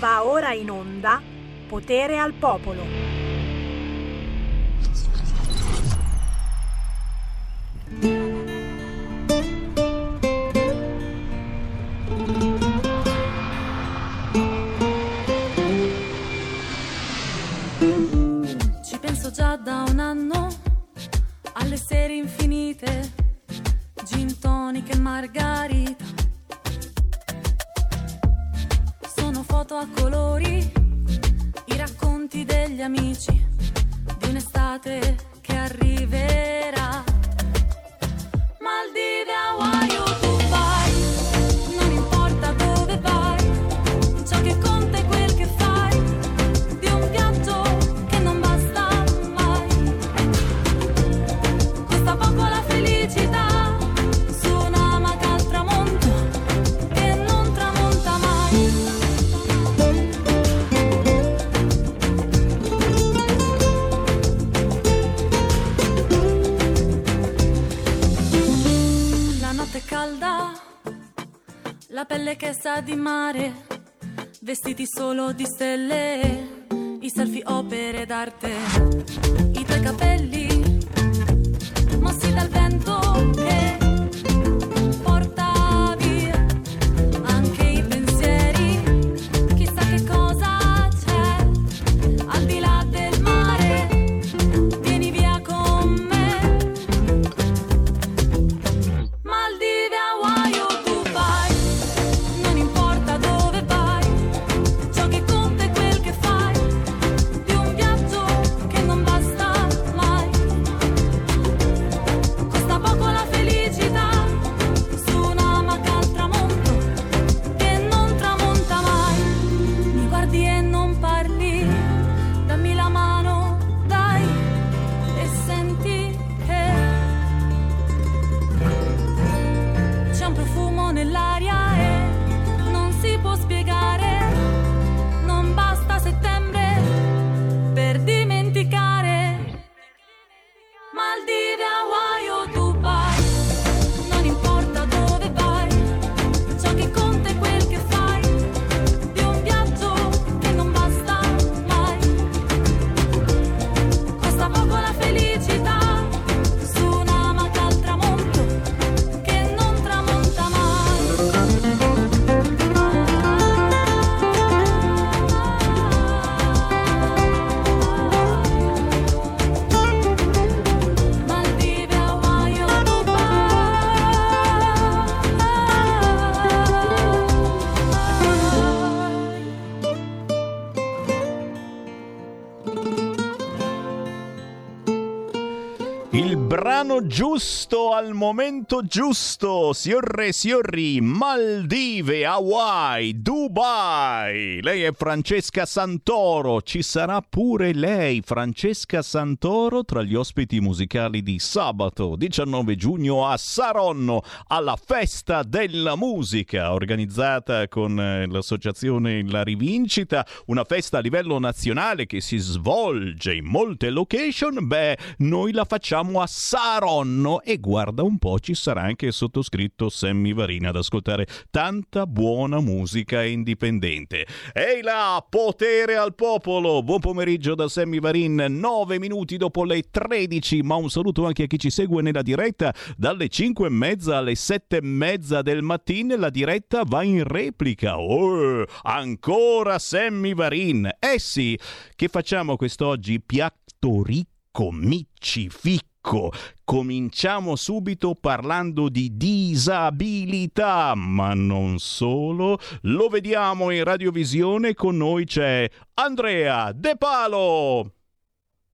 Va ora in onda Potere al Popolo. Ci penso già da un anno alle sere infinite, gin tonic e margarita. Foto a colori, i racconti degli amici di un'estate che arriverà. Maldive, Hawaii calda, la pelle che sa di mare, vestiti solo di stelle, i selfie opere d'arte, i tuoi capelli mossi dal vento che brano giusto al momento giusto, signore e signori, Maldive, Hawaii, Dubai. Lei è Francesca Santoro, ci sarà pure lei, Francesca Santoro, tra gli ospiti musicali di sabato 19 giugno a Saronno, alla Festa della Musica, organizzata con eh, l'associazione La Rivincita, una festa a livello nazionale che si svolge in molte location. Beh, noi la facciamo a Saronno e guarda un po' ci sarà anche il sottoscritto Sammy Varina ad ascoltare tanta buona musica indipendente. Ehi là, potere al popolo! Buon pomeriggio da Sammy Varin, 9 minuti dopo le 13, ma un saluto anche a chi ci segue nella diretta dalle 5 e mezza alle 7 e mezza del mattino la diretta va in replica. Oh, ancora Sammy Varin! Eh sì, che facciamo quest'oggi? Piatto ricco, miccificco. Cominciamo subito parlando di disabilità, ma non solo. Lo vediamo in radiovisione, con noi c'è Andrea De Palo.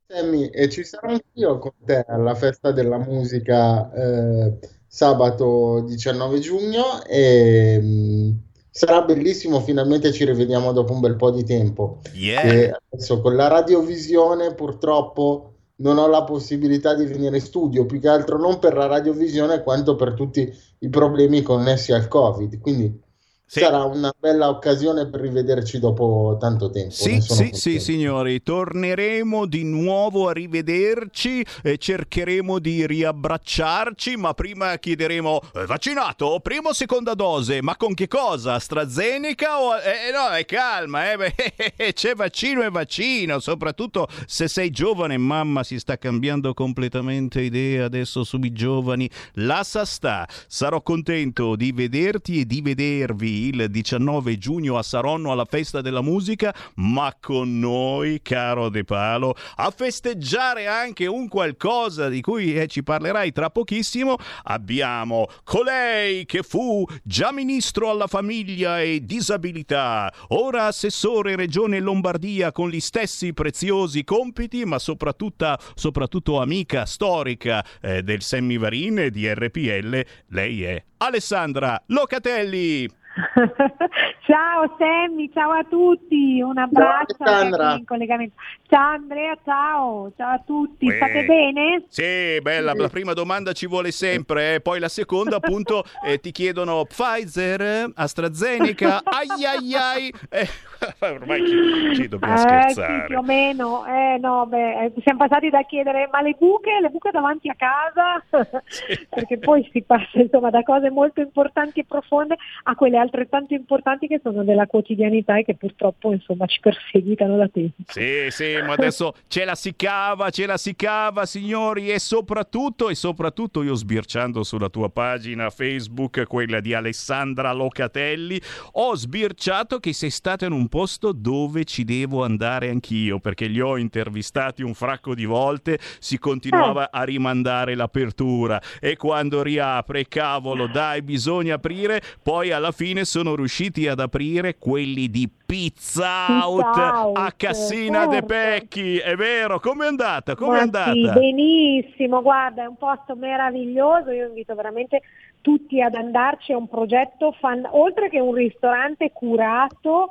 Sammy, e ci sarò anch'io con te alla festa della musica eh, sabato 19 giugno e mh, sarà bellissimo, finalmente ci rivediamo dopo un bel po' di tempo. Yeah. Che adesso con la radiovisione purtroppo non ho la possibilità di venire in studio, più che altro non per la radiovisione quanto per tutti i problemi connessi al Covid. Quindi sì. sarà una bella occasione per rivederci dopo tanto tempo. Sì, sì, sì, signori, torneremo di nuovo a rivederci e cercheremo di riabbracciarci, ma prima chiederemo eh, vaccinato, prima o seconda dose, ma con che cosa? AstraZeneca o... Eh, no, è calma, eh, beh, c'è vaccino e vaccino, soprattutto se sei giovane, mamma si sta cambiando completamente idea adesso sui giovani, lascia sta, sarò contento di vederti e di vedervi il 19 giugno a Saronno alla festa della musica, ma con noi, caro De Palo, a festeggiare anche un qualcosa di cui eh, ci parlerai tra pochissimo, abbiamo colei che fu già ministro alla famiglia e disabilità, ora assessore regione Lombardia con gli stessi preziosi compiti, ma soprattutto, soprattutto amica storica eh, del Semivarin e di RPL, lei è Alessandra Locatelli. ciao Sammy, ciao a tutti, un abbraccio ciao, in collegamento. Ciao Andrea, ciao, ciao a tutti, Uè. state bene? Sì, bella, la prima domanda ci vuole sempre, eh. poi la seconda appunto eh, ti chiedono Pfizer, AstraZeneca, ai ai ai, eh, ormai ci, ci dobbiamo eh, scherzare. Sì, più o meno, eh, no, beh, eh, siamo passati da chiedere ma le buche, le buche davanti a casa, sì. perché poi si passa insomma da cose molto importanti e profonde a quelle altrettanto importanti che sono della quotidianità e che purtroppo insomma ci perseguitano da tempo. Sì, sì, ma adesso ce la si cava, ce la si cava signori e soprattutto, e soprattutto io sbirciando sulla tua pagina Facebook, quella di Alessandra Locatelli, ho sbirciato che sei stata in un posto dove ci devo andare anch'io perché li ho intervistati un fracco di volte, si continuava eh. a rimandare l'apertura e quando riapre, cavolo, dai, bisogna aprire, poi alla fine sono riusciti ad aprire quelli di Pizza Out, Pizza Out a Cassina certo. de Pecchi, è vero? Come è andata? Come è andata? Sì, benissimo, guarda, è un posto meraviglioso, io invito veramente tutti ad andarci, è un progetto fan, oltre che un ristorante curato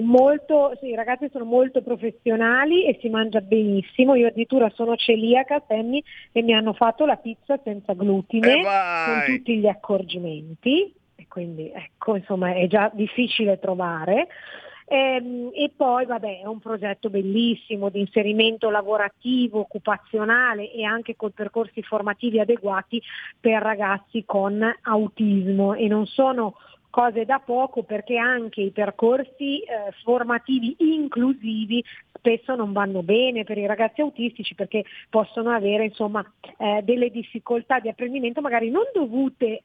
molto, sì, i ragazzi sono molto professionali e si mangia benissimo. Io addirittura sono celiaca, Sammy, e mi hanno fatto la pizza senza glutine con tutti gli accorgimenti. E quindi ecco, insomma, è già difficile trovare. E, ehm, e, poi vabbè è un progetto bellissimo di inserimento lavorativo, occupazionale e anche con percorsi formativi adeguati per ragazzi con autismo e non sono cose da poco perché anche i percorsi eh, formativi inclusivi spesso non vanno bene per i ragazzi autistici perché possono avere insomma, eh, delle difficoltà di apprendimento magari non dovute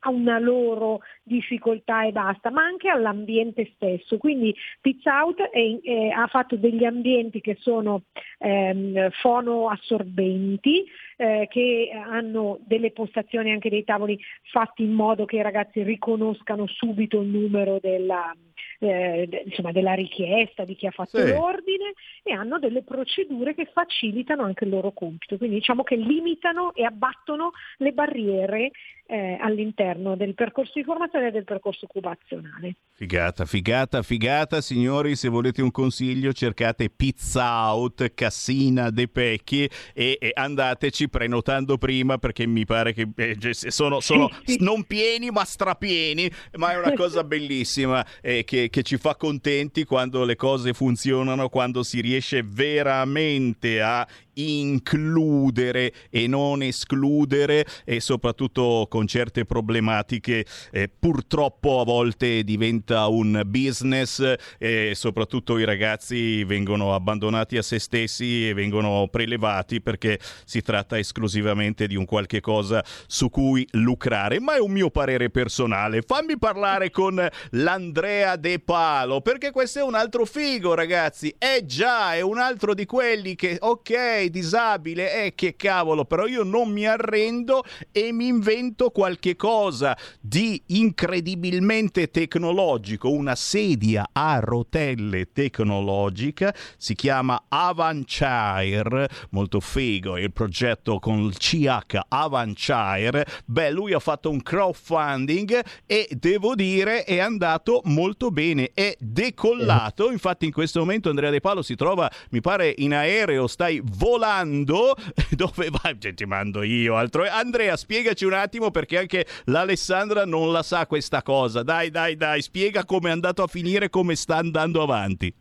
a una loro difficoltà e basta, ma anche all'ambiente stesso. Quindi Pizza Out è, è, ha fatto degli ambienti che sono ehm, fonoassorbenti, eh, che hanno delle postazioni anche dei tavoli fatti in modo che i ragazzi riconoscano subito il numero della, eh, insomma, della richiesta di chi ha fatto sì. l'ordine e hanno delle procedure che facilitano anche il loro compito, quindi diciamo che limitano e abbattono le barriere eh, all'interno del percorso di formazione e del percorso occupazionale. Figata, figata, figata, signori, se volete un consiglio cercate Pizza Out Cassina De Pecchi e, e andateci prenotando prima perché mi pare che eh, sono, sono sì, sì. non pieni ma strapieni, ma è una cosa bellissima eh, che, che ci fa contenti quando le cose funzionano, quando si riesce veramente a includere e non escludere e soprattutto con certe problematiche eh, purtroppo a volte diventa un business e soprattutto i ragazzi vengono abbandonati a se stessi e vengono prelevati perché si tratta esclusivamente di un qualche cosa su cui lucrare. Ma è un mio parere personale. Fammi parlare con l'Andrea De Palo perché questo è un altro figo ragazzi. È già è un altro di quelli che ok disabile, eh che cavolo, però io non mi arrendo e mi invento qualche cosa di incredibilmente tecnologico, una sedia a rotelle tecnologica, si chiama Avanchair, molto figo, il progetto con il CH Avanchair, beh lui ha fatto un crowdfunding e devo dire è andato molto bene, è decollato, infatti in questo momento Andrea De Palo si trova, mi pare, in aereo, stai volando volando. Dove vai? Cioè, ti mando io. Altro... Andrea, spiegaci un attimo perché anche l'Alessandra non la sa questa cosa. Dai, dai, dai, spiega come è andato a finire, come sta andando avanti.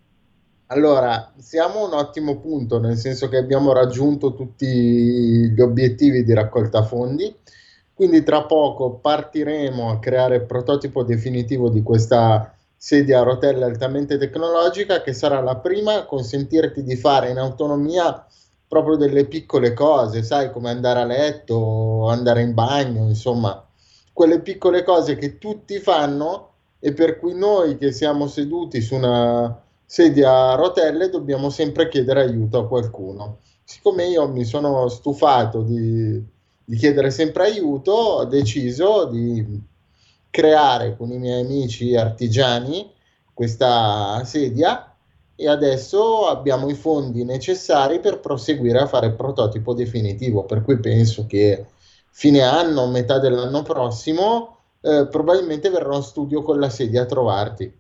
Allora, siamo a un ottimo punto, nel senso che abbiamo raggiunto tutti gli obiettivi di raccolta fondi, quindi tra poco partiremo a creare il prototipo definitivo di questa sedia a rotelle altamente tecnologica che sarà la prima a consentirti di fare in autonomia proprio delle piccole cose, sai, come andare a letto, andare in bagno, insomma, quelle piccole cose che tutti fanno e per cui noi che siamo seduti su una sedia a rotelle dobbiamo sempre chiedere aiuto a qualcuno. Siccome io mi sono stufato di, di chiedere sempre aiuto, ho deciso di creare con i miei amici artigiani questa sedia e adesso abbiamo i fondi necessari per proseguire a fare il prototipo definitivo, per cui penso che fine anno, metà dell'anno prossimo, eh, probabilmente verrò in studio con la sedia a trovarti.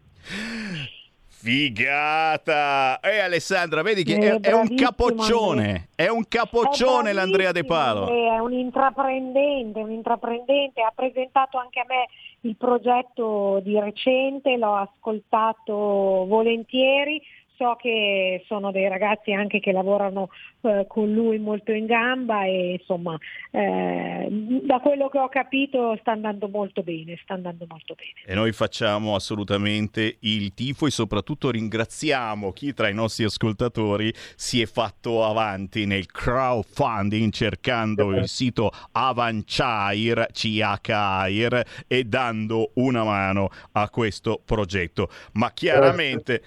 Figata! E eh, Alessandra, vedi che è, è, un capoccione, è un capoccione è l'Andrea De Palo. È un intraprendente, un intraprendente, ha presentato anche a me il progetto di recente, l'ho ascoltato volentieri, so che sono dei ragazzi anche che lavorano eh, con lui molto in gamba e insomma eh, da quello che ho capito sta andando molto bene, sta andando molto bene. E noi facciamo assolutamente il tifo e soprattutto ringraziamo chi tra i nostri ascoltatori si è fatto avanti nel crowdfunding cercando il sito Avanchair, CHAIR e dando una mano a questo progetto. Ma chiaramente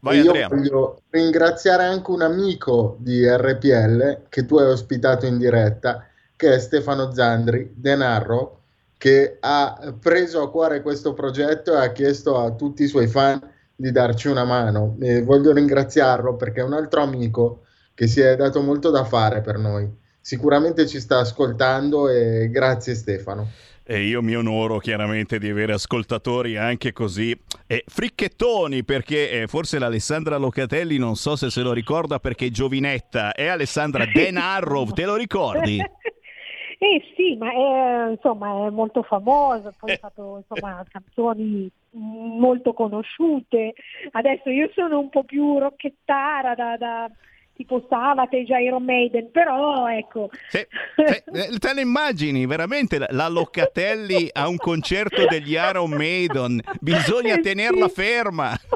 Vai, io Andrea. voglio ringraziare anche un amico di RPL che tu hai ospitato in diretta, che è Stefano Zandri, Denarro, che ha preso a cuore questo progetto e ha chiesto a tutti i suoi fan di darci una mano. E voglio ringraziarlo perché è un altro amico che si è dato molto da fare per noi. Sicuramente ci sta ascoltando e grazie Stefano. E io mi onoro chiaramente di avere ascoltatori anche così eh, fricchettoni, perché eh, forse l'Alessandra Locatelli non so se se lo ricorda perché è giovinetta. E Alessandra Denarro, te lo ricordi? Eh sì, ma è, insomma, è molto famoso, poi ha fatto insomma, canzoni molto conosciute. Adesso io sono un po' più rocchettara da, da tipo Savatage, Iron Maiden, però ecco. Se, se, eh, te ne immagini veramente la Locatelli a un concerto degli Iron Maiden, bisogna eh, tenerla sì. ferma.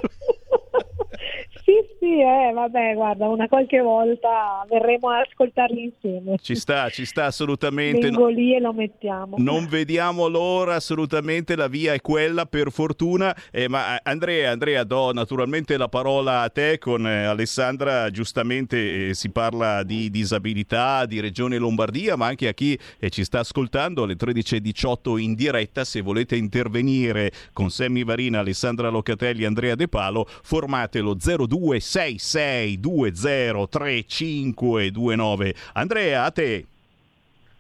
Sì, sì, eh, vabbè, guarda, una qualche volta verremo a ascoltarli insieme. Ci sta, ci sta assolutamente. Vengo lì e lo mettiamo. Non vediamo l'ora, assolutamente, la via è quella, per fortuna. Eh, ma eh, Andrea, Andrea, do naturalmente la parola a te con eh, Alessandra, giustamente eh, si parla di disabilità, di Regione Lombardia, ma anche a chi eh, ci sta ascoltando alle 13.18 in diretta, se volete intervenire con Sammy Varina, Alessandra Locatelli, Andrea De Palo, formatelo 02 0266203529. Andrea, a te.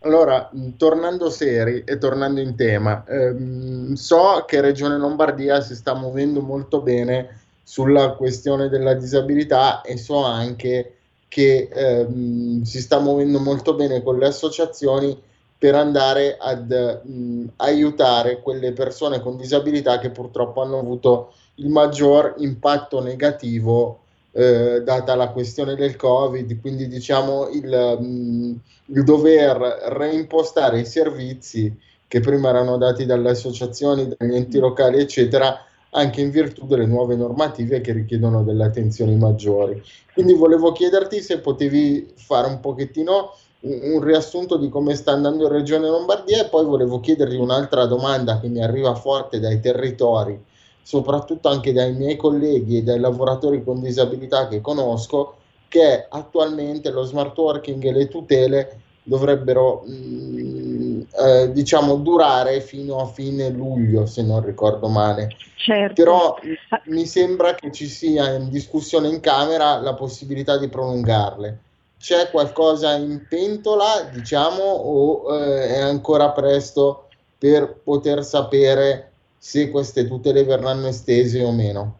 Allora, tornando seri e tornando in tema, ehm, so che Regione Lombardia si sta muovendo molto bene sulla questione della disabilità e so anche che ehm, si sta muovendo molto bene con le associazioni per andare ad mh, aiutare quelle persone con disabilità che purtroppo hanno avuto il maggior impatto negativo eh, data la questione del Covid, quindi diciamo il, mh, il, dover reimpostare i servizi che prima erano dati dalle associazioni, dagli enti locali, eccetera, anche in virtù delle nuove normative che richiedono delle attenzioni maggiori. Quindi volevo chiederti se potevi fare un pochettino un, un riassunto di come sta andando in Regione Lombardia e poi volevo chiederti un'altra domanda che mi arriva forte dai territori soprattutto anche dai miei colleghi e dai lavoratori con disabilità che conosco, che attualmente lo smart working e le tutele dovrebbero mh, mm, eh, diciamo durare fino a fine luglio se non ricordo male certo. però mi sembra che ci sia in discussione in camera la possibilità di prolungarle c'è qualcosa in pentola diciamo o eh, è ancora presto per poter sapere se queste tutele verranno estese o meno?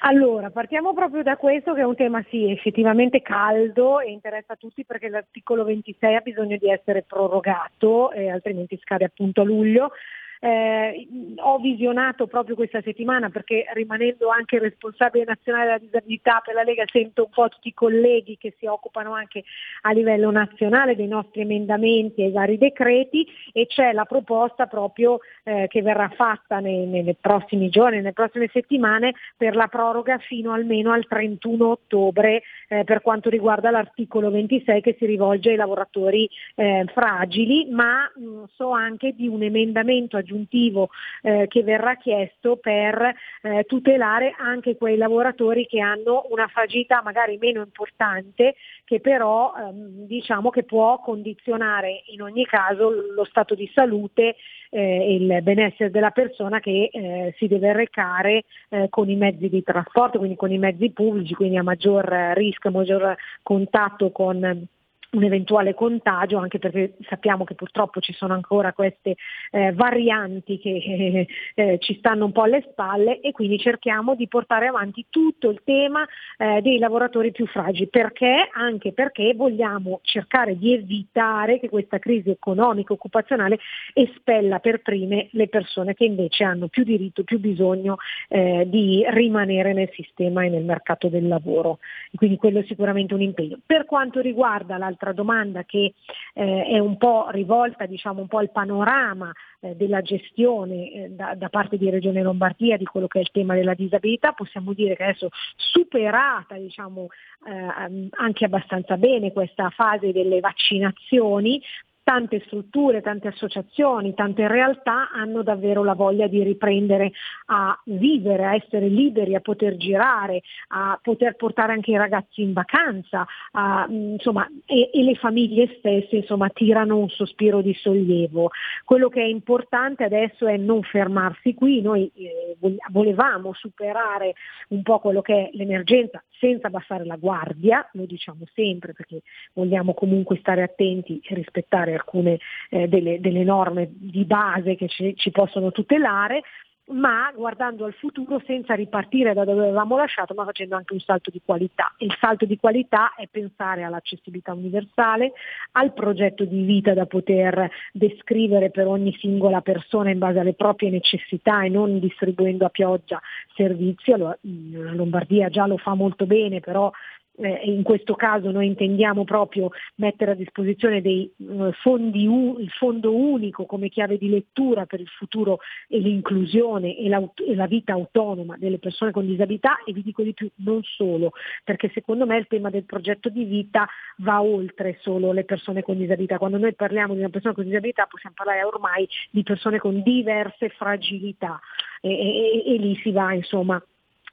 Allora, partiamo proprio da questo che è un tema sì, effettivamente caldo e interessa a tutti perché l'articolo 26 ha bisogno di essere prorogato, eh, altrimenti scade appunto a luglio. Eh, ho visionato proprio questa settimana perché rimanendo anche responsabile nazionale della disabilità per la Lega sento un po' tutti i colleghi che si occupano anche a livello nazionale dei nostri emendamenti ai vari decreti e c'è la proposta proprio eh, che verrà fatta nei, nei, prossimi giorni, nelle prossime settimane per la proroga fino almeno al 31 ottobre eh, per quanto riguarda l'articolo 26 che si rivolge ai lavoratori eh, fragili, ma mh, so anche di un emendamento aggiuntivo eh, che verrà chiesto per eh, tutelare anche quei lavoratori che hanno una fragilità magari meno importante che però ehm, diciamo che può condizionare in ogni caso lo stato di salute e eh, il benessere della persona che eh, si deve recare eh, con i mezzi di trasporto, quindi con i mezzi pubblici, quindi a maggior rischio, a maggior contatto con un eventuale contagio, anche perché sappiamo che purtroppo ci sono ancora queste eh, varianti che eh, eh, ci stanno un po' alle spalle e quindi cerchiamo di portare avanti tutto il tema eh, dei lavoratori più fragili. Perché? Anche perché vogliamo cercare di evitare che questa crisi economica occupazionale espella per prime le persone che invece hanno più diritto, più bisogno eh, di rimanere nel sistema e nel mercato del lavoro. quindi quello è sicuramente un impegno. Per quanto riguarda l'altra domanda che eh, è un po' rivolta diciamo, un po' al panorama eh, della gestione eh, da, da, parte di Regione Lombardia di quello che è il tema della disabilità, possiamo dire che adesso superata diciamo, eh, anche abbastanza bene questa fase delle vaccinazioni, tante strutture, tante associazioni, tante realtà hanno davvero la voglia di riprendere a vivere, a essere liberi, a poter girare, a poter portare anche i ragazzi in vacanza, a, insomma, e, e, le famiglie stesse insomma, tirano un sospiro di sollievo. Quello che è importante adesso è non fermarsi qui, noi eh, volevamo superare un po' quello che è l'emergenza senza abbassare la guardia, lo diciamo sempre perché vogliamo comunque stare attenti e rispettare alcune eh, delle, delle, norme di base che ci, ci possono tutelare, ma guardando al futuro senza ripartire da dove avevamo lasciato, ma facendo anche un salto di qualità. Il salto di qualità è pensare all'accessibilità universale, al progetto di vita da poter descrivere per ogni singola persona in base alle proprie necessità e non distribuendo a pioggia servizi. Allora, la Lombardia già lo fa molto bene, però eh, in questo caso noi intendiamo proprio mettere a disposizione dei uh, fondi, il fondo unico come chiave di lettura per il futuro e l'inclusione e, e, la vita autonoma delle persone con disabilità e vi dico di più, non solo, perché secondo me il tema del progetto di vita va oltre solo le persone con disabilità. Quando noi parliamo di una persona con disabilità possiamo parlare ormai di persone con diverse fragilità e, e, e lì si va insomma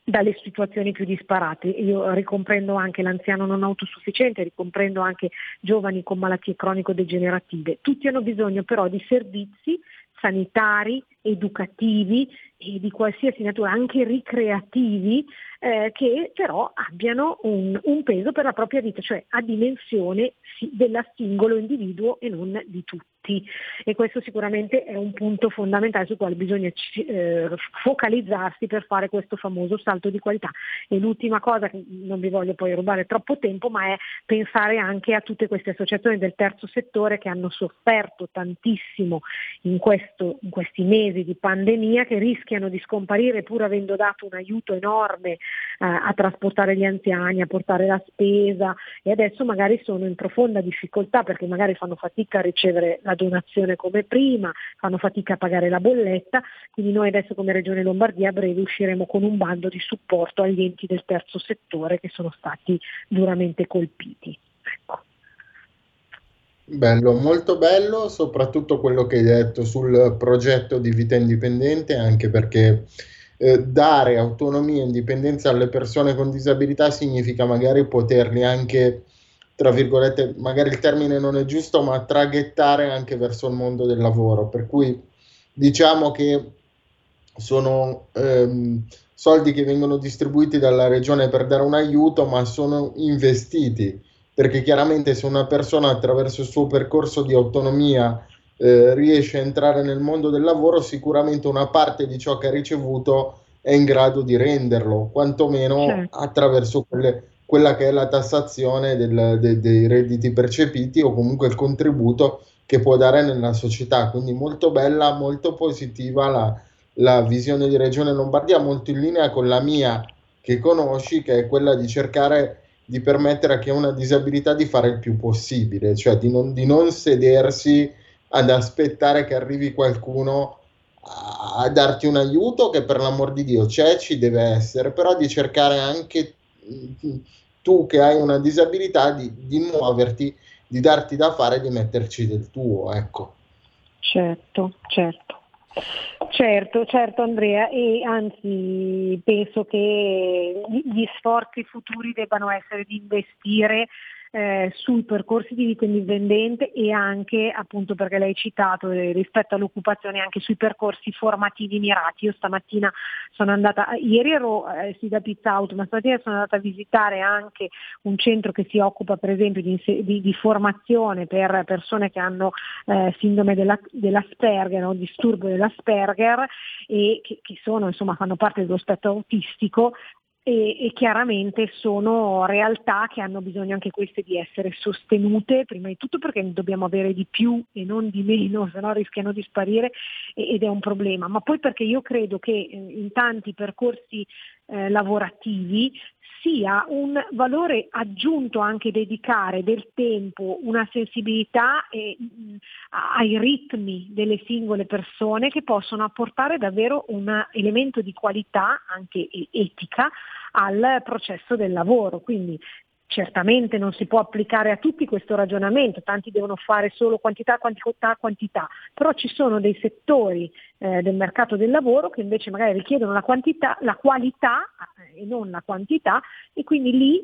dalle situazioni più disparate. Io ricomprendo anche l'anziano non autosufficiente, ricomprendo anche giovani con malattie cronico-degenerative. Tutti hanno bisogno però di servizi sanitari, educativi e di qualsiasi natura, anche ricreativi, eh, che però abbiano un, un, peso per la propria vita, cioè a dimensione della singolo individuo e non di tutti e questo sicuramente è un punto fondamentale sul quale bisogna eh, focalizzarsi per fare questo famoso salto di qualità. E l'ultima cosa, non vi voglio poi rubare troppo tempo, ma è pensare anche a tutte queste associazioni del terzo settore che hanno sofferto tantissimo in, questo, in questi mesi di pandemia, che rischiano di scomparire pur avendo dato un aiuto enorme eh, a trasportare gli anziani, a portare la spesa e adesso magari sono in profonda difficoltà perché magari fanno fatica a ricevere la donazione come prima, fanno fatica a pagare la bolletta, quindi noi adesso come Regione Lombardia a breve usciremo con un bando di supporto agli enti del terzo settore che sono stati duramente colpiti. Ecco. Bello, molto bello, soprattutto quello che hai detto sul progetto di vita indipendente, anche perché eh, dare autonomia e indipendenza alle persone con disabilità significa magari poterli anche tra virgolette, magari il termine non è giusto, ma traghettare anche verso il mondo del lavoro. Per cui diciamo che sono ehm, soldi che vengono distribuiti dalla regione per dare un aiuto, ma sono investiti, perché chiaramente se una persona attraverso il suo percorso di autonomia eh, riesce a entrare nel mondo del lavoro, sicuramente una parte di ciò che ha ricevuto è in grado di renderlo, quantomeno certo. attraverso quelle, quella che è la tassazione del, de, dei redditi percepiti o comunque il contributo che può dare nella società. Quindi molto bella, molto positiva la, la visione di Regione Lombardia, molto in linea con la mia che conosci, che è quella di cercare di permettere a chi ha una disabilità di fare il più possibile, cioè di non, di non sedersi ad aspettare che arrivi qualcuno a, a darti un aiuto che per l'amor di Dio c'è, ci deve essere, però di cercare anche tu che hai una disabilità di, di muoverti, di darti da fare, di metterci del tuo, ecco. Certo, certo. Certo, certo Andrea, e anzi penso che gli sforzi futuri debbano essere di investire eh, sui percorsi di vita indipendente e anche, appunto perché ha citato eh, rispetto all'occupazione, anche sui percorsi formativi mirati. Io stamattina sono andata, ieri ero eh, sì da Pizza Out, ma stamattina sono andata a visitare anche un centro che si occupa per esempio di, di, di formazione per persone che hanno eh, sindrome della, dell'Asperger o disturbo dell'Asperger e che, che sono, insomma, fanno parte dello spettro autistico e, e, chiaramente sono realtà che hanno bisogno anche queste di essere sostenute, prima di tutto perché dobbiamo avere di più e non di meno, se no rischiano di sparire ed è un problema, ma poi perché io credo che eh, in tanti percorsi eh, lavorativi sia un valore aggiunto anche dedicare del tempo, una sensibilità e, mh, ai ritmi delle singole persone che possono apportare davvero un elemento di qualità anche etica al processo del lavoro. Quindi Certamente non si può applicare a tutti questo ragionamento, tanti devono fare solo quantità, quantità, quantità, però ci sono dei settori eh, del mercato del lavoro che invece magari richiedono la, quantità, la qualità eh, e non la quantità e quindi lì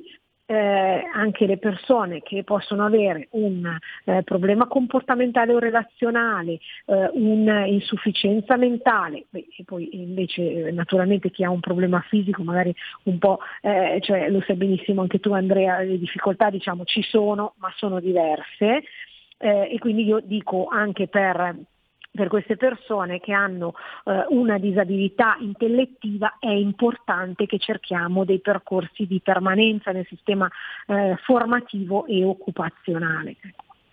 eh, anche le persone che possono avere un eh, problema comportamentale o relazionale, eh, un'insufficienza mentale, beh, e poi invece eh, naturalmente chi ha un problema fisico magari un po', eh, cioè, lo sai benissimo anche tu Andrea, le difficoltà diciamo ci sono, ma sono diverse eh, e quindi io dico anche per per queste persone che hanno eh, una disabilità intellettiva è importante che cerchiamo dei percorsi di permanenza nel sistema eh, formativo e occupazionale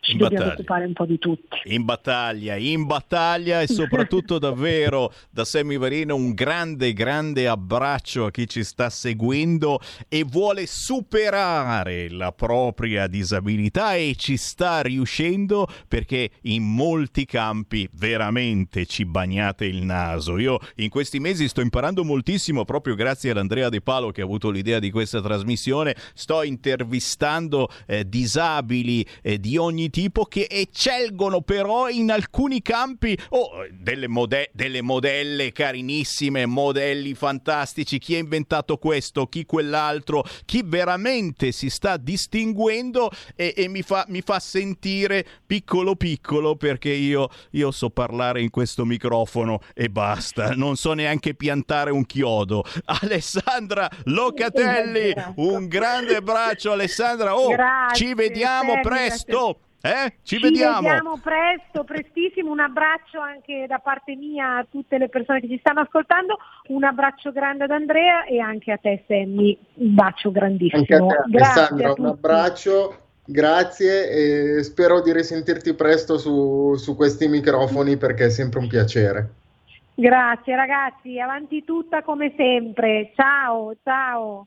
ci in dobbiamo battaglia. occupare un po' di tutti. In battaglia, in battaglia e soprattutto davvero da Sammy Varino un grande, grande abbraccio a chi ci sta seguendo e vuole superare la propria disabilità e ci sta riuscendo perché in molti campi veramente ci bagnate il naso. Io in questi mesi sto imparando moltissimo proprio grazie ad Andrea De Palo che ha avuto l'idea di questa trasmissione. Sto intervistando eh, disabili eh, di ogni tipo che eccelgono però in alcuni campi oh, delle, mode- delle modelle carinissime, modelli fantastici, chi ha inventato questo, chi quell'altro, chi veramente si sta distinguendo e, e mi, fa, mi, fa, sentire piccolo piccolo perché io, io so parlare in questo microfono e basta, non so neanche piantare un chiodo. Alessandra Locatelli, un grande abbraccio Alessandra, oh, Grazie, ci vediamo presto. Eh? Ci, Ci vediamo. vediamo presto, prestissimo. Un abbraccio anche da parte mia a tutte le persone che ci stanno ascoltando. Un abbraccio grande ad Andrea e anche a te, Sammy. Un bacio grandissimo. Anche a te, Alessandra, un abbraccio. Grazie e spero di risentirti presto su, su questi microfoni perché è sempre un piacere. Grazie ragazzi, avanti tutta come sempre. Ciao, ciao.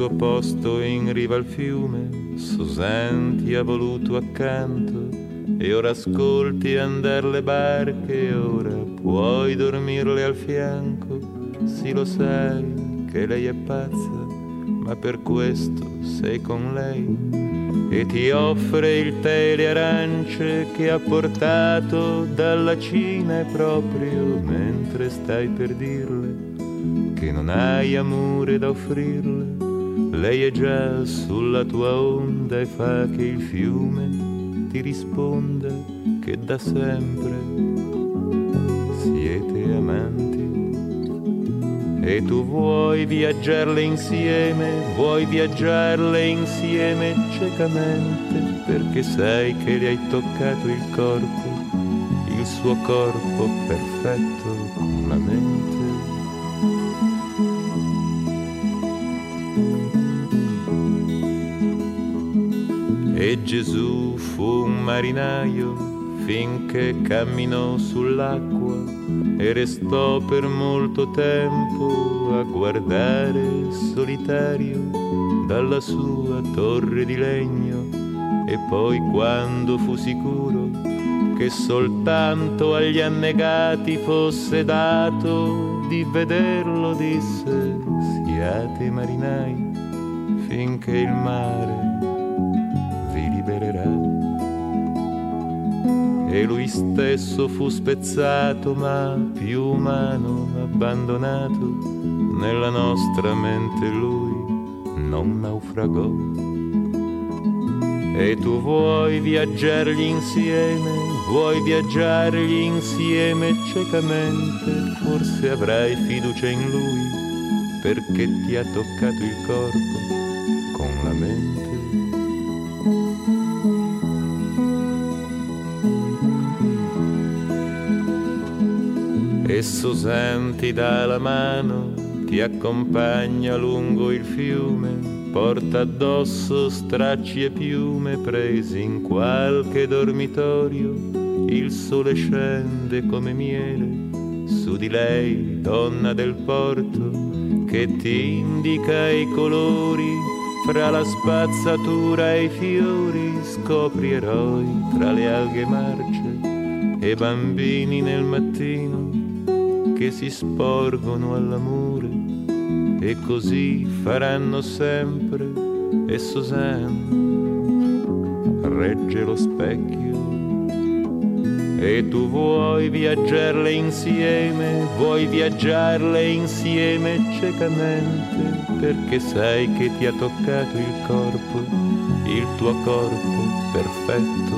Suo posto in riva al fiume, Susan ti ha voluto accanto e ora ascolti andar le barche, ora puoi dormirle al fianco. Sì, lo sai che lei è pazza, ma per questo sei con lei e ti offre il tè e le arance che ha portato dalla Cina proprio mentre stai per dirle che non hai amore da offrirle. Lei è già sulla tua onda e fa che il fiume ti risponda che da sempre siete amanti. E tu vuoi viaggiarle insieme, vuoi viaggiarle insieme ciecamente, perché sai che le hai toccato il corpo, il suo corpo perfetto con la mente. E Gesù fu un marinaio finché camminò sull'acqua e restò per molto tempo a guardare solitario dalla sua torre di legno. E poi quando fu sicuro che soltanto agli annegati fosse dato di vederlo disse siate marinai finché il mare e lui stesso fu spezzato ma più umano abbandonato. Nella nostra mente lui non naufragò. E tu vuoi viaggiargli insieme vuoi viaggiargli insieme ciecamente. Forse avrai fiducia in lui perché ti ha toccato il corpo con la mente Esso senti dà la mano, ti accompagna lungo il fiume, porta addosso stracci e piume presi in qualche dormitorio. Il sole scende come miele su di lei, donna del porto, che ti indica i colori fra la spazzatura e i fiori, scopri eroi tra le alghe marce e bambini nel mattino che si sporgono all'amore e così faranno sempre e Susanne regge lo specchio. E tu vuoi viaggiarle insieme, vuoi viaggiarle insieme ciecamente perché sai che ti ha toccato il corpo, il tuo corpo perfetto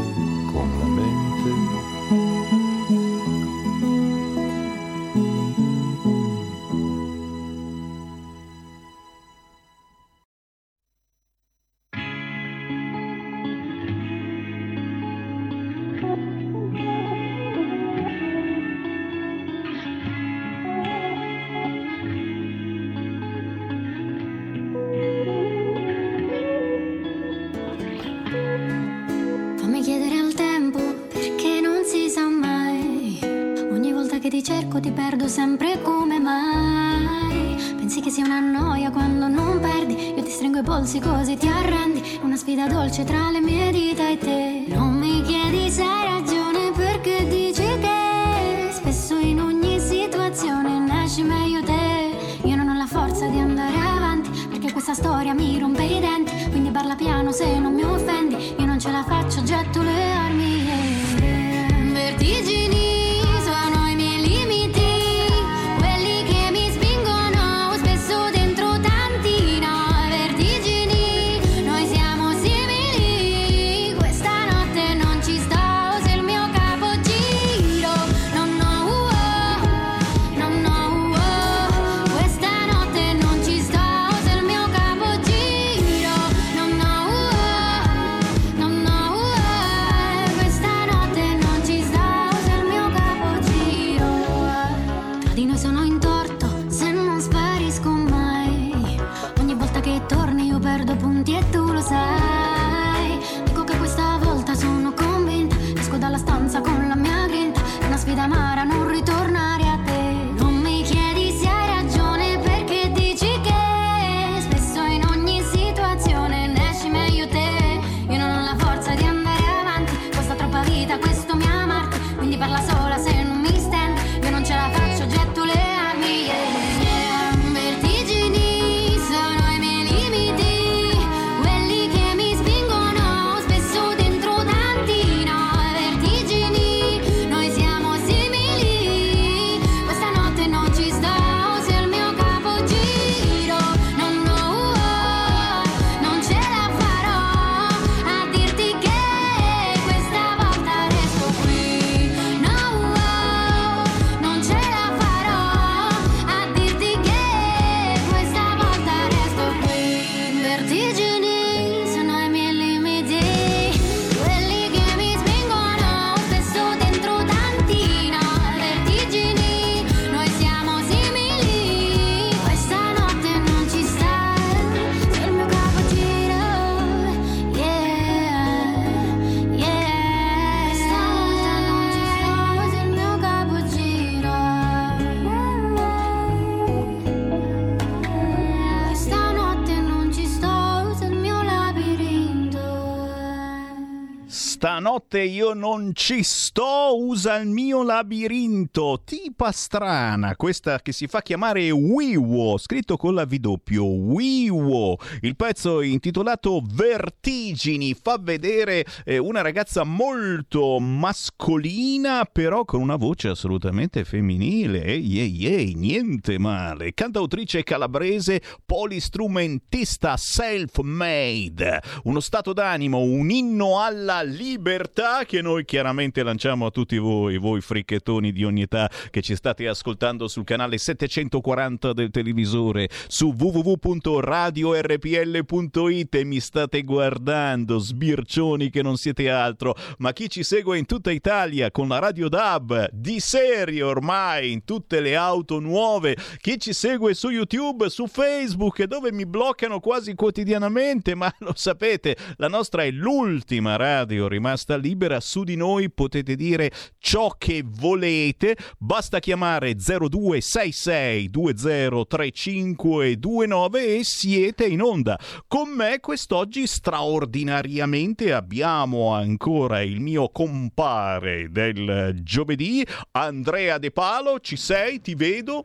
say you non ci sto, usa il mio labirinto. Tipa strana, questa che si fa chiamare Wiwo, scritto con la V doppio. Wiwo. Il pezzo intitolato Vertigini fa vedere eh, una ragazza molto mascolina, però con una voce assolutamente femminile. Ehi, ehi, ehi, niente male. Cantautrice calabrese, polistrumentista self-made. Uno stato d'animo, un inno alla libertà che noi chiaramente lanciamo a tutti voi, voi fricchettoni di ogni età che ci state ascoltando sul canale 740 del televisore, su www.radiorpl.it e mi state guardando, sbircioni che non siete altro, ma chi ci segue in tutta Italia con la Radio DAB di serie ormai in tutte le auto nuove, chi ci segue su YouTube, su Facebook dove mi bloccano quasi quotidianamente, ma lo sapete, la nostra è l'ultima radio rimasta libera, su di noi potete dire ciò che volete, basta chiamare 0266 203529 e siete in onda. Con me quest'oggi straordinariamente abbiamo ancora il mio compare del giovedì, Andrea De Palo, ci sei? Ti vedo?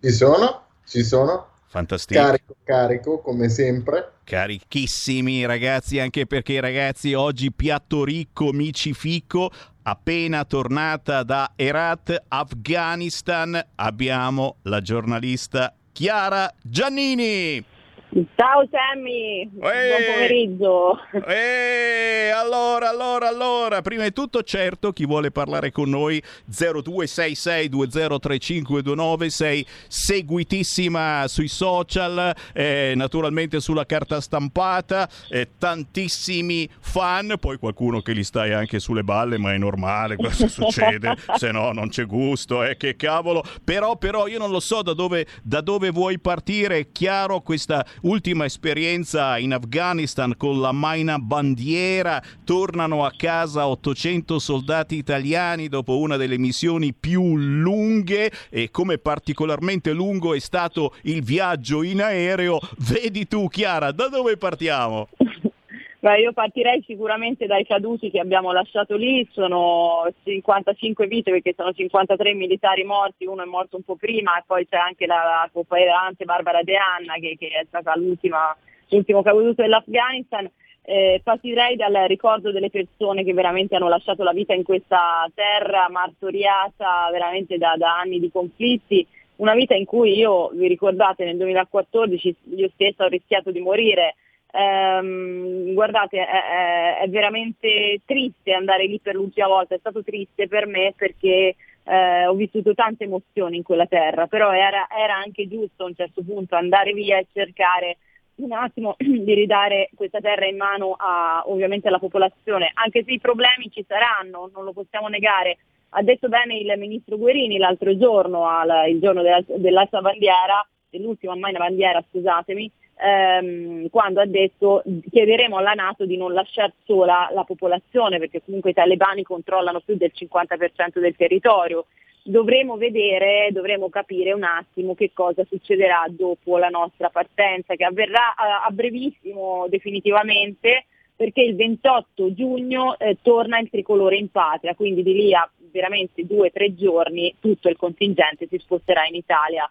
Ci sono, ci sono. Fantastico. Carico, carico, come sempre. Carichissimi ragazzi, anche perché ragazzi oggi piatto ricco, micifico, appena tornata da Herat, Afghanistan, abbiamo la giornalista Chiara Giannini. Ciao Sammy, buon pomeriggio. E allora, allora, allora, prima di tutto, certo, chi vuole parlare con noi 0266203529, sei seguitissima sui social, eh, naturalmente sulla carta stampata, eh, tantissimi fan, poi qualcuno che li stai anche sulle balle, ma è normale, questo succede, se no non c'è gusto, eh, che cavolo. Però, però io non lo so da dove, da dove vuoi partire, è chiaro questa ultima esperienza in Afghanistan con la Maina Bandiera, tornano a casa 800 soldati italiani dopo una delle missioni più lunghe e come particolarmente lungo è stato il viaggio in aereo. Vedi tu Chiara, da dove partiamo? Beh, io partirei sicuramente dai caduti che abbiamo lasciato lì, sono 55 vite perché sono 53 militari morti, uno è morto un po' prima e poi c'è anche la, cooperante Barbara De Anna che, che è stata l'ultima, l'ultimo caduto dell'Afghanistan. Eh, partirei dal ricordo delle persone che veramente hanno lasciato la vita in questa terra martoriata veramente da, da anni di conflitti, una vita in cui io, vi ricordate, nel 2014 io stessa ho rischiato di morire ehm, guardate, è, è, veramente triste andare lì per l'ultima volta, è stato triste per me perché eh, ho vissuto tante emozioni in quella terra, però era, era anche giusto a un certo punto andare via e cercare un attimo di ridare questa terra in mano a, ovviamente alla popolazione, anche se i problemi ci saranno, non lo possiamo negare. Ha detto bene il ministro Guerini l'altro giorno, al, il giorno della, dell'altra bandiera, dell'ultima mai bandiera, scusatemi, ehm, quando ha detto chiederemo alla Nato di non lasciare sola la popolazione perché comunque i talebani controllano più del 50% del territorio. Dovremo vedere, dovremo capire un attimo che cosa succederà dopo la nostra partenza, che avverrà a, a brevissimo definitivamente, perché il 28 giugno eh, torna il tricolore in patria, quindi di lì a veramente due o tre giorni tutto il contingente si sposterà in Italia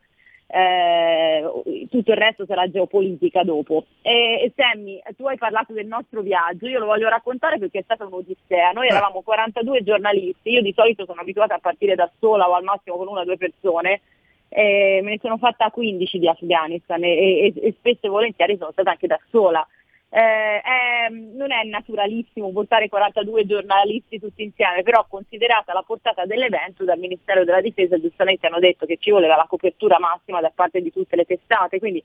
eh, tutto il resto sarà geopolitica dopo. E, e Sammy, tu hai parlato del nostro viaggio, io lo voglio raccontare perché è stata un'odissea. Noi eravamo 42 giornalisti, io di solito sono abituata a partire da sola o al massimo con una o due persone. Eh, me ne sono fatta 15 di Afghanistan e, e, e spesso e volentieri sono stata anche da sola. Eh, è, non è naturalissimo portare 42 giornalisti tutti insieme, però considerata la portata dell'evento dal Ministero della Difesa giustamente hanno detto che ci voleva la copertura massima da parte di tutte le testate, quindi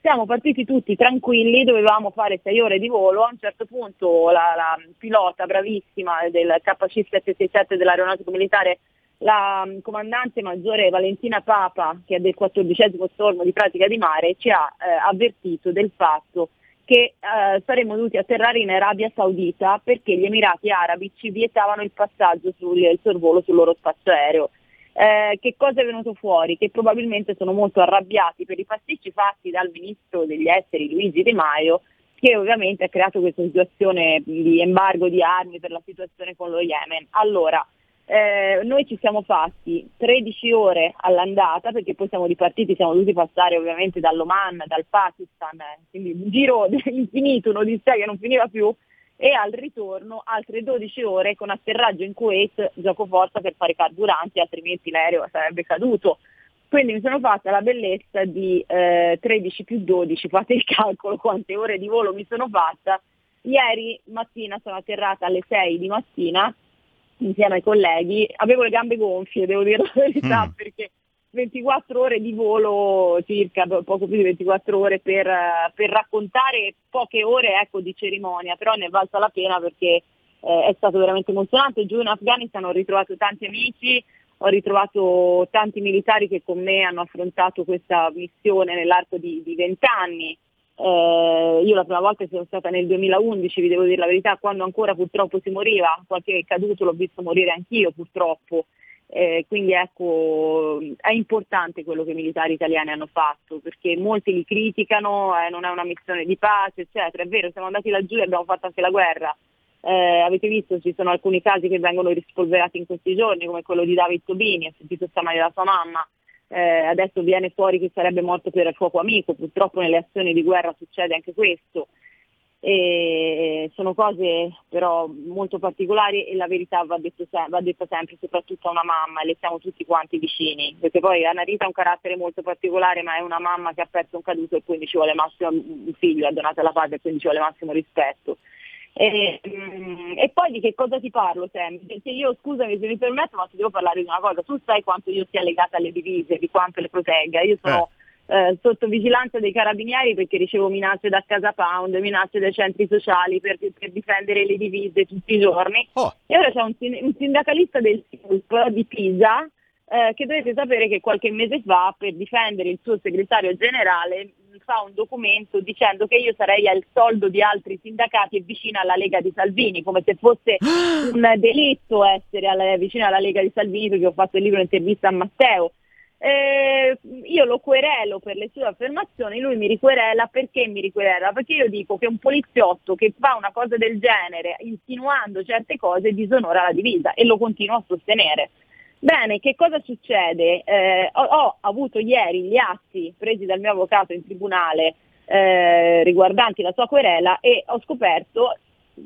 siamo partiti tutti tranquilli, dovevamo fare 6 ore di volo, a un certo punto la, la pilota bravissima del KC767 dell'aeronautico militare la comandante maggiore Valentina Papa, che è del 14 stormo di pratica di mare, ci ha eh, avvertito del fatto che eh, saremmo dovuti atterrare in Arabia Saudita perché gli Emirati Arabi ci vietavano il passaggio sul il sorvolo sul loro spazio aereo. Eh, che cosa è venuto fuori? Che probabilmente sono molto arrabbiati per i pasticci fatti dal ministro degli esteri Luigi De Maio, che ovviamente ha creato questa situazione di embargo di armi per la situazione con lo Yemen. Allora, eh, noi ci siamo fatti 13 ore all'andata perché poi siamo ripartiti, siamo dovuti passare ovviamente dall'Oman, dal Pakistan, quindi un giro infinito, un'odissea che non finiva più e al ritorno altre 12 ore con atterraggio in Kuwait, gioco forza per fare carburanti, altrimenti l'aereo sarebbe caduto. Quindi mi sono fatta la bellezza di eh, 13 più 12, fate il calcolo quante ore di volo mi sono fatta. Ieri mattina sono atterrata alle 6 di mattina insieme ai colleghi, avevo le gambe gonfie, devo dire la verità, mm. perché 24 ore di volo, circa poco più di 24 ore per, per raccontare poche ore ecco, di cerimonia, però ne è valsa la pena perché eh, è stato veramente emozionante. Giù in Afghanistan ho ritrovato tanti amici, ho ritrovato tanti militari che con me hanno affrontato questa missione nell'arco di, di 20 anni. Eh, io la prima volta sono stata nel 2011, vi devo dire la verità, quando ancora purtroppo si moriva, qualche caduto l'ho visto morire anch'io purtroppo. Eh, quindi ecco, è importante quello che i militari italiani hanno fatto, perché molti li criticano, eh, non è una missione di pace, eccetera. È vero, siamo andati laggiù e abbiamo fatto anche la guerra. Eh, avete visto, ci sono alcuni casi che vengono rispolverati in questi giorni, come quello di David Tobini, ho sentito stamani la sua mamma, eh, adesso viene fuori che sarebbe morto per fuoco amico, purtroppo nelle azioni di guerra succede anche questo. E sono cose però molto particolari e la verità va, detto, va detta sempre, soprattutto a una mamma e le siamo tutti quanti vicini, perché poi Anna Rita ha un carattere molto particolare ma è una mamma che ha perso un caduto e quindi ci vuole massimo, un figlio ha donato alla padre e quindi ci vuole massimo rispetto. E, mm, e, poi di che cosa ti parlo sempre? Se io scusami se mi permetto, ma ti devo parlare di una cosa, tu sai quanto io sia legata alle divise, di quanto le protegga. Io sono eh. Eh, sotto vigilanza dei carabinieri perché ricevo minacce da Casa Pound, minacce dai centri sociali per, per difendere le divise tutti i giorni. Oh. E ora c'è un, un sindacalista del SIUP di Pisa eh, che dovete sapere che qualche mese fa per difendere il suo segretario generale fa un documento dicendo che io sarei al soldo di altri sindacati e vicina alla Lega di Salvini, come se fosse un delitto essere alla, vicino alla Lega di Salvini perché ho fatto il libro intervista a Matteo. Eh, io lo querelo per le sue affermazioni, lui mi riquerela perché mi riquerela? Perché io dico che un poliziotto che fa una cosa del genere insinuando certe cose disonora la divisa e lo continuo a sostenere. Bene, che cosa succede? Eh, ho, ho, avuto ieri gli atti presi dal mio avvocato in tribunale eh, riguardanti la sua querela e ho scoperto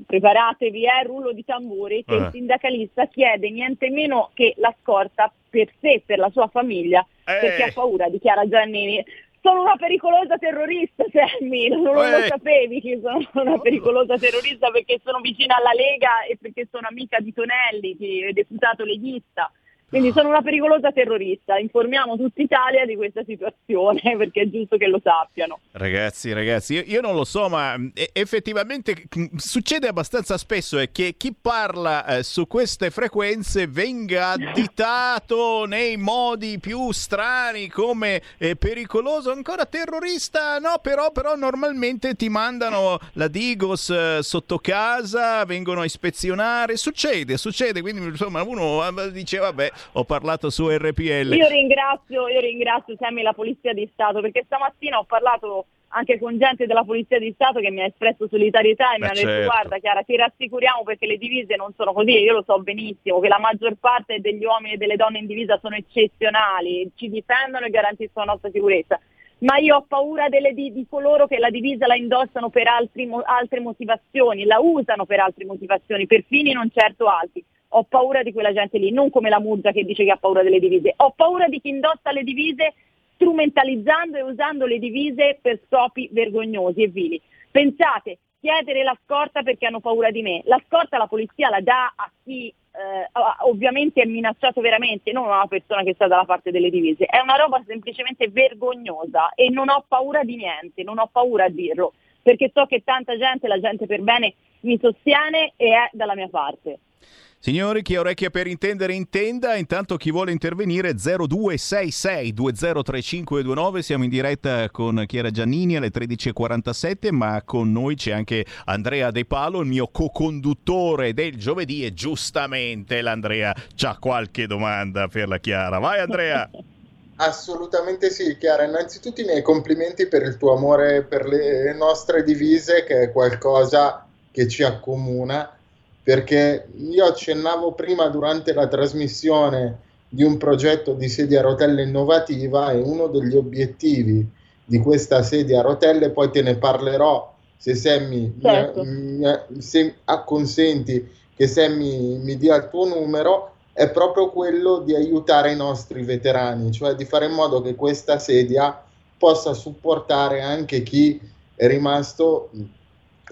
preparatevi, eh, rullo di tamburi, che eh. il sindacalista chiede niente meno che la scorta per sé per la sua famiglia, eh. perché ha paura, dichiara Giannini. Sono una pericolosa terrorista, Sammy, non lo eh. sapevi che sono una pericolosa terrorista perché sono vicina alla Lega e perché sono amica di Tonelli, che è deputato leghista. Quindi sono una pericolosa terrorista, informiamo tutta Italia di questa situazione perché è giusto che lo sappiano. Ragazzi, ragazzi, io, io non lo so, ma effettivamente succede abbastanza spesso è che chi parla eh, su queste frequenze venga additato nei modi più strani come eh, pericoloso, ancora terrorista, no, però, però normalmente ti mandano la Digos eh, sotto casa, vengono a ispezionare, succede, succede, quindi insomma uno eh, dice vabbè ho parlato su RPL. Io ringrazio, io ringrazio Sammy la Polizia di Stato perché stamattina ho parlato anche con gente della Polizia di Stato che mi ha espresso solidarietà e mi ha detto certo. guarda Chiara ti rassicuriamo perché le divise non sono così, io lo so benissimo che la maggior parte degli uomini e delle donne in divisa sono eccezionali, ci difendono e garantiscono la nostra sicurezza ma io ho paura delle, di, di, coloro che la divisa la indossano per altri, altre motivazioni, la usano per altre motivazioni, per fini non certo alti ho paura di quella gente lì, non come la Murgia che dice che ha paura delle divise, ho paura di chi indossa le divise strumentalizzando e usando le divise per scopi vergognosi e vili. Pensate, chiedere la scorta perché hanno paura di me, la scorta la polizia la dà a chi eh, ovviamente è minacciato veramente, non a una persona che sta dalla parte delle divise, è una roba semplicemente vergognosa e non ho paura di niente, non ho paura a dirlo, perché so che tanta gente, la gente per bene, mi sostiene e è dalla mia parte. Signori, chi ha orecchie per intendere intenda, intanto chi vuole intervenire 0266 203529, siamo in diretta con Chiara Giannini alle 13.47, ma con noi c'è anche Andrea De Palo, il mio co-conduttore del giovedì e giustamente l'Andrea c'ha qualche domanda per la Chiara. Vai Andrea! Assolutamente sì, Chiara. Innanzitutto i miei complimenti per il tuo amore per le nostre divise, che è qualcosa che ci accomuna perché io accennavo prima durante la trasmissione di un progetto di sedia a rotelle innovativa e uno degli obiettivi di questa sedia a rotelle, poi te ne parlerò se Sammy certo. mi, se acconsenti che Sammy mi dia il tuo numero, è proprio quello di aiutare i nostri veterani, cioè di fare in modo che questa sedia possa supportare anche chi è rimasto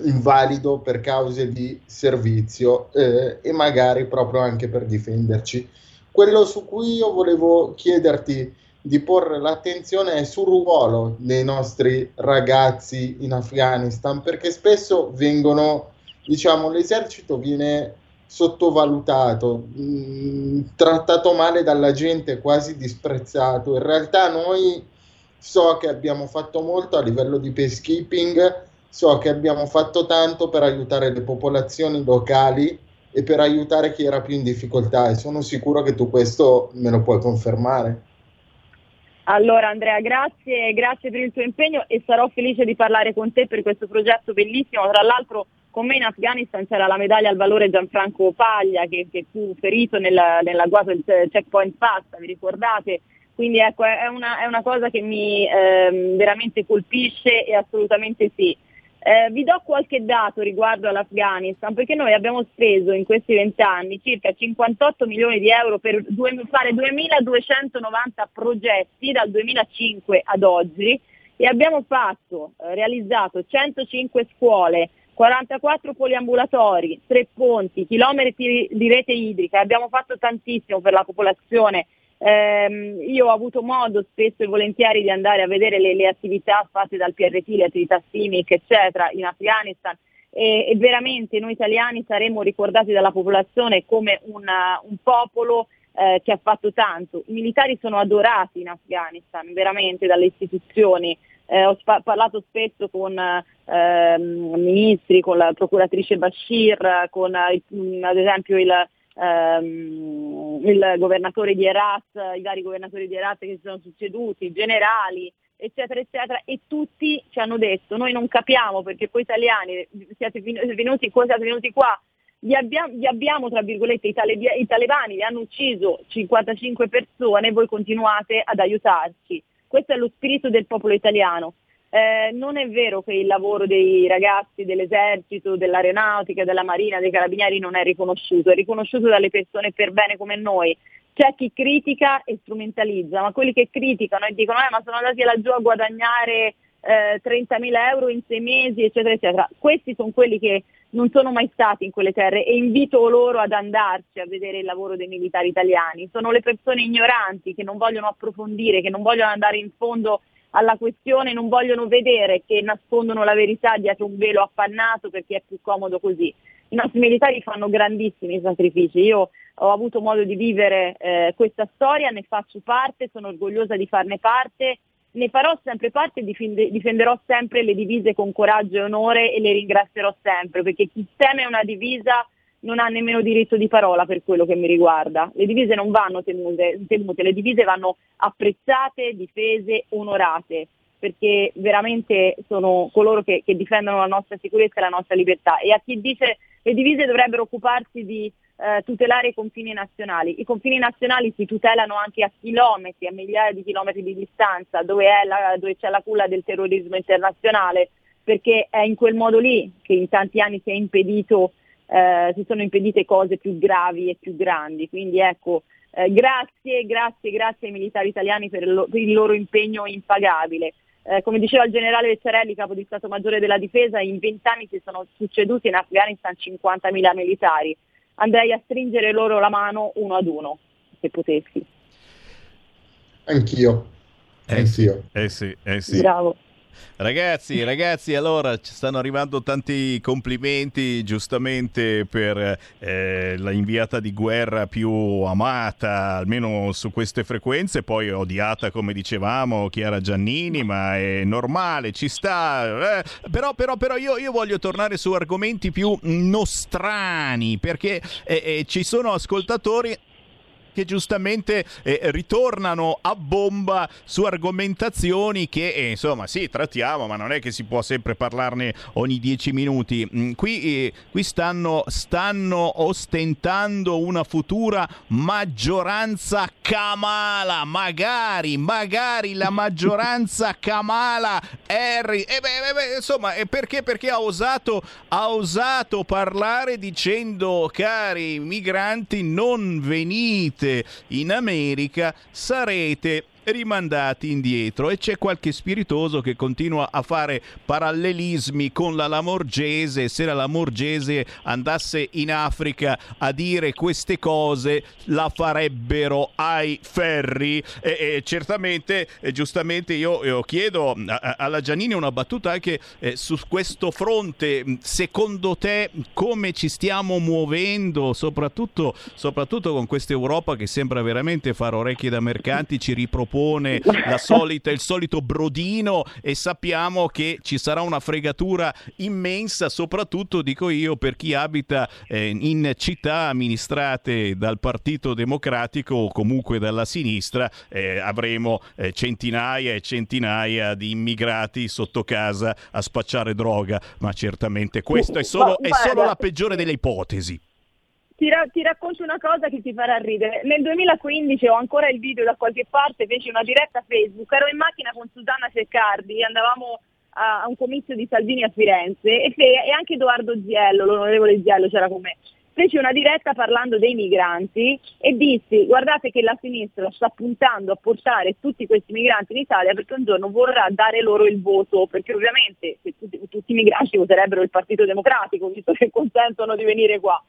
invalido per cause di servizio eh, e magari proprio anche per difenderci. Quello su cui io volevo chiederti di porre l'attenzione è sul ruolo dei nostri ragazzi in Afghanistan, perché spesso vengono, diciamo, l'esercito viene sottovalutato, mh, mm, trattato male dalla gente, quasi disprezzato. In realtà noi so che abbiamo fatto molto a livello di peacekeeping, so che abbiamo fatto tanto per aiutare le popolazioni locali e per aiutare chi era più in difficoltà e sono sicuro che tu questo me lo puoi confermare. Allora Andrea, grazie, grazie per il tuo impegno e sarò felice di parlare con te per questo progetto bellissimo. Tra l'altro con me in Afghanistan c'era la medaglia al valore Gianfranco Paglia che, che fu ferito nella, nell'agguato del checkpoint Pasta, vi ricordate? Quindi ecco, è una, è una cosa che mi eh, veramente colpisce e assolutamente sì. Eh, vi do qualche dato riguardo all'Afghanistan, perché noi abbiamo speso in questi vent'anni circa 58 milioni di euro per due, fare 2290 progetti dal 2005 ad oggi e abbiamo fatto, eh, realizzato 105 scuole, 44 poliambulatori, 3 ponti, chilometri di rete idrica, abbiamo fatto tantissimo per la popolazione eh, io ho avuto modo spesso e volentieri di andare a vedere le, le attività fatte dal PRT, le attività SIMIC, eccetera, in Afghanistan e, e veramente noi italiani saremo ricordati dalla popolazione come una, un popolo eh, che ha fatto tanto. I militari sono adorati in Afghanistan, veramente dalle istituzioni. eh, ho spa- parlato spesso con ehm, ministri, con la procuratrice Bashir, con eh, ad esempio il, ehm, il governatore di Herat, i vari governatori di Herat che si sono succeduti, generali, eccetera, eccetera, e tutti ci hanno detto, noi non capiamo perché voi italiani siete venuti, siete venuti qua, vi abbiamo, vi abbiamo, tra virgolette, i, tale, i talebani vi hanno ucciso 55 persone e voi continuate ad aiutarci. Questo è lo spirito del popolo italiano. Eh, non è vero che il lavoro dei ragazzi dell'esercito, dell'aeronautica, della marina, dei carabinieri non è riconosciuto, è riconosciuto dalle persone per bene come noi. C'è chi critica e strumentalizza, ma quelli che criticano e dicono eh, ma sono andati laggiù a guadagnare eh, 30.000 euro in sei mesi, eccetera, eccetera. Questi sono quelli che non sono mai stati in quelle terre e invito loro ad andarci a vedere il lavoro dei militari italiani. Sono le persone ignoranti che non vogliono approfondire, che non vogliono andare in fondo alla questione, non vogliono vedere che nascondono la verità dietro un velo appannato perché è più comodo così. I nostri militari fanno grandissimi sacrifici, io ho avuto modo di vivere eh, questa storia, ne faccio parte, sono orgogliosa di farne parte, ne farò sempre parte e difende, difenderò sempre le divise con coraggio e onore e le ringrazierò sempre perché chi teme una divisa non ha nemmeno diritto di parola per quello che mi riguarda. Le divise non vanno temute, temute le divise vanno apprezzate, difese, onorate, perché veramente sono coloro che, che, difendono la nostra sicurezza e la nostra libertà. E a chi dice le divise dovrebbero occuparsi di eh, tutelare i confini nazionali. I confini nazionali si tutelano anche a chilometri, a migliaia di chilometri di distanza, dove, la, dove c'è la culla del terrorismo internazionale, perché è in quel modo lì che in tanti anni si è impedito eh, si sono impedite cose più gravi e più grandi. Quindi ecco, eh, grazie, grazie, grazie ai militari italiani per, lo, per il loro impegno impagabile. Eh, come diceva il generale Vecciarelli, capo di Stato Maggiore della Difesa, in vent'anni si sono succeduti in Afghanistan 50.000 militari. Andrei a stringere loro la mano uno ad uno, se potessi. Anch'io. Eh Anch'io. Eh sì, eh sì. Bravo. Ragazzi, ragazzi, allora ci stanno arrivando tanti complimenti giustamente per eh, inviata di guerra più amata, almeno su queste frequenze, poi odiata come dicevamo Chiara Giannini, ma è normale, ci sta. Eh, però, però, però io, io, voglio tornare su argomenti più nostrani, perché eh, eh ci sono ascoltatori che giustamente eh, ritornano a bomba su argomentazioni che eh, insomma sì trattiamo ma non è che si può sempre parlarne ogni dieci minuti. Mm, qui, eh, qui stanno, stanno ostentando una futura maggioranza Kamala. Magari magari la maggioranza Kamala Harry e beh, beh, insomma perché? Perché ha osato ha osato parlare dicendo cari migranti non venite venite in America sarete rimandati indietro. E c'è qualche spiritoso che continua a fare parallelismi con la Lamorgese. Se la Lamorgese andasse in Africa a dire queste cose la farebbero ai ferri. E, e certamente e giustamente io, io chiedo a, alla Giannini una battuta anche eh, su questo fronte. Secondo te come ci stiamo muovendo soprattutto, soprattutto con questa Europa che sembra veramente fare orecchie da mercanti ci ripropone propone solita, il solito brodino e sappiamo che ci sarà una fregatura immensa, soprattutto dico io per chi abita eh, in città amministrate dal Partito Democratico o comunque dalla sinistra, eh, avremo eh, centinaia e centinaia di immigrati sotto casa a spacciare droga, ma certamente questo è solo, è solo la peggiore delle ipotesi. Ti, ra- ti, racconto una cosa che ti farà ridere. Nel 2015 ho ancora il video da qualche parte, feci una diretta Facebook, ero in macchina con Susanna Ceccardi, andavamo a, a un comizio di Salvini a Firenze e, fe- e anche Edoardo Ziello, l'onorevole Ziello c'era con me. Feci una diretta parlando dei migranti e dissi guardate che la sinistra sta puntando a portare tutti questi migranti in Italia perché un giorno vorrà dare loro il voto, perché ovviamente tutti, tutti i migranti voterebbero il Partito Democratico, visto che consentono di venire qua.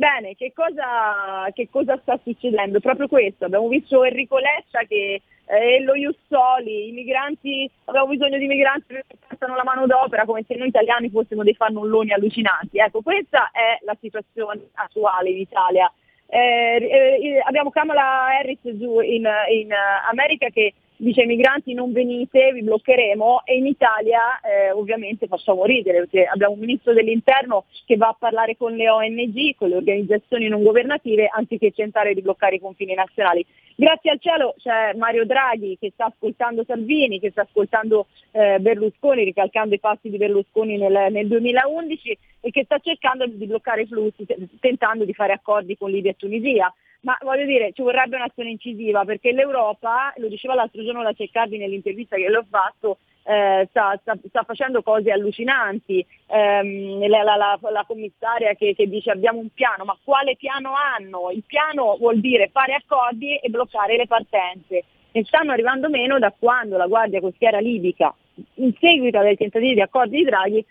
Bene, che cosa, che cosa, sta succedendo? Proprio questo, abbiamo visto Enrico Letta che eh, lo Jussoli, i migranti, abbiamo bisogno di migranti che portano la manodopera come se noi italiani fossimo dei fannulloni allucinanti. Ecco, questa è la situazione attuale in Italia. Eh, eh, abbiamo Kamala Harris in, in America che dice ai migranti non venite, vi bloccheremo e in Italia eh, ovviamente facciamo ridere perché abbiamo un ministro dell'interno che va a parlare con le ONG, con le organizzazioni non governative anziché tentare di bloccare i confini nazionali. Grazie al cielo c'è Mario Draghi che sta ascoltando Salvini, che sta ascoltando eh, Berlusconi, ricalcando i passi di Berlusconi nel, nel 2011 e che sta cercando di bloccare i flussi, tentando di fare accordi con Libia e Tunisia ma voglio dire ci vorrebbe un'azione incisiva perché l'Europa, lo diceva l'altro giorno la Ceccardi nell'intervista che le ho fatto, eh, sta, sta, sta, facendo cose allucinanti, eh, la, la, la, la, commissaria che, che, dice abbiamo un piano, ma quale piano hanno? Il piano vuol dire fare accordi e bloccare le partenze e stanno arrivando meno da quando la Guardia Costiera Libica, in seguito ai tentativi di accordi di Draghi,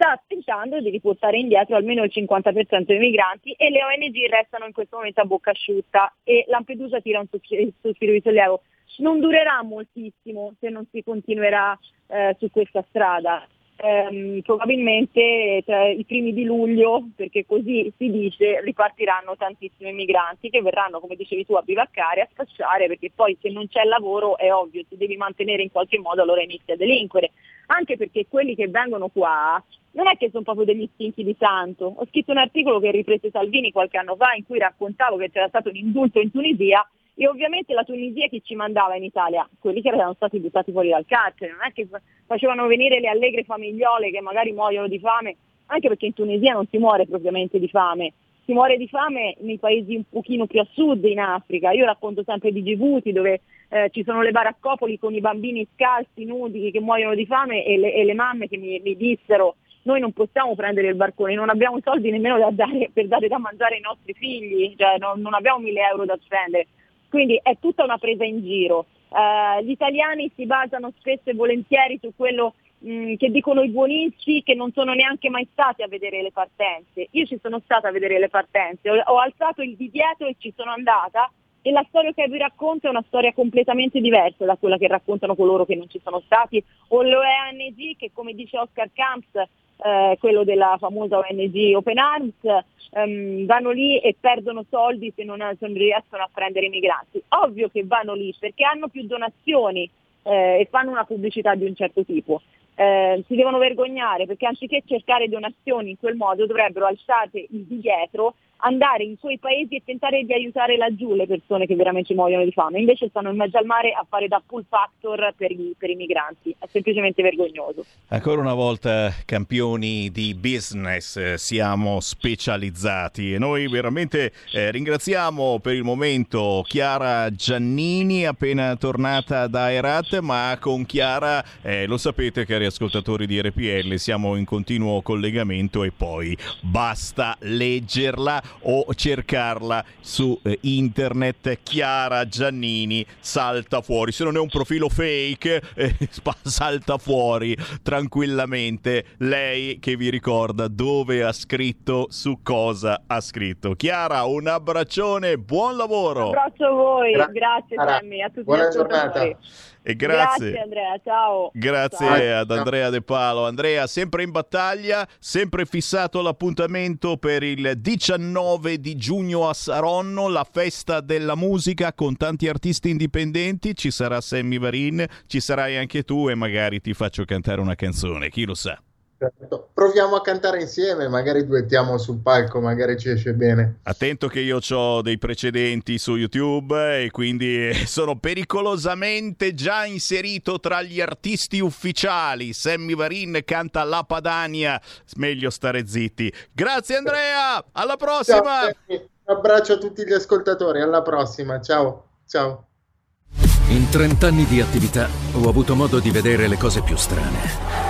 sta tentando di riportare indietro almeno il 50% dei migranti e le ONG restano in questo momento a bocca asciutta e Lampedusa tira un sospiro di sollievo. Non durerà moltissimo se non si continuerà eh, su questa strada ehm, probabilmente tra i primi di luglio, perché così si dice, ripartiranno tantissimi migranti che verranno, come dicevi tu, a bivaccare, a spacciare, perché poi se non c'è lavoro è ovvio, ti devi mantenere in qualche modo, allora inizi a delinquere. Anche perché quelli che vengono qua non è che sono proprio degli stinchi di santo. Ho scritto un articolo che riprese Salvini qualche anno fa in cui raccontavo che c'era stato un indulto in Tunisia e ovviamente la Tunisia chi ci mandava in Italia? Quelli che erano stati buttati fuori dal carcere, non è che facevano venire le allegre famigliole che magari muoiono di fame, anche perché in Tunisia non si muore propriamente di fame, si muore di fame nei paesi un pochino più a sud in Africa. Io racconto sempre di Djibouti dove eh, ci sono le baraccopoli con i bambini scalzi, nudi, che muoiono di fame e le, e le mamme che mi, mi dissero noi non possiamo prendere il barcone, non abbiamo soldi nemmeno da dare, per dare da mangiare ai nostri figli, cioè non, non abbiamo mille euro da spendere. Quindi è tutta una presa in giro. Uh, gli italiani si basano spesso e volentieri su quello mh, mm, che dicono i buonisti che non sono neanche mai stati a vedere le partenze. Io ci sono stata a vedere le partenze, ho, ho alzato il divieto e ci sono andata e la storia che vi racconto è una storia completamente diversa da quella che raccontano coloro che non ci sono stati o l'ONG che come dice Oscar Camps eh, quello della famosa ONG Open Arms, ehm, vanno lì e perdono soldi se non, se non, riescono a prendere i migranti. Ovvio che vanno lì perché hanno più donazioni eh, e fanno una pubblicità di un certo tipo. Eh, si devono vergognare perché anziché cercare donazioni in quel modo dovrebbero alzare il dietro andare in quei paesi e tentare di aiutare laggiù le persone che veramente muoiono di fame. Invece stanno in mezzo al mare a fare da pull factor per i, per i migranti. È semplicemente vergognoso. Ancora una volta campioni di business, eh, siamo specializzati e noi veramente eh, ringraziamo per il momento Chiara Giannini appena tornata da Erat, ma con Chiara eh, lo sapete cari ascoltatori di RPL siamo in continuo collegamento e poi basta leggerla o cercarla su eh, internet. Chiara Giannini salta fuori. Se non è un profilo fake, eh, salta fuori tranquillamente lei che vi ricorda dove ha scritto, su cosa ha scritto. Chiara, un abbraccione, buon lavoro. Un abbraccio a voi, Gra- grazie Sammy, a tutti Buona giornata. E grazie. Grazie Andrea, ciao. Grazie ciao. ad Andrea De Palo. Andrea, sempre in battaglia, sempre fissato l'appuntamento per il 19 di giugno a Saronno, la festa della musica con tanti artisti indipendenti. Ci sarà Sammy Varin, ci sarai anche tu e magari ti faccio cantare una canzone, chi lo sa. Certo. Proviamo a cantare insieme, magari duettiamo sul palco, magari ci esce bene. Attento che io ho dei precedenti su YouTube e quindi sono pericolosamente già inserito tra gli artisti ufficiali. Sammy Varin canta La Padania, meglio stare zitti. Grazie Andrea, alla prossima! Ciao, un abbraccio a tutti gli ascoltatori, alla prossima, ciao, ciao. In 30 anni di attività ho avuto modo di vedere le cose più strane.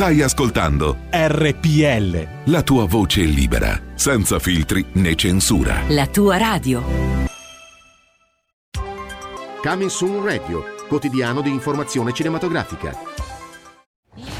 Stai ascoltando RPL. La tua voce libera, senza filtri né censura. La tua radio. Coming Soon Radio, quotidiano di informazione cinematografica.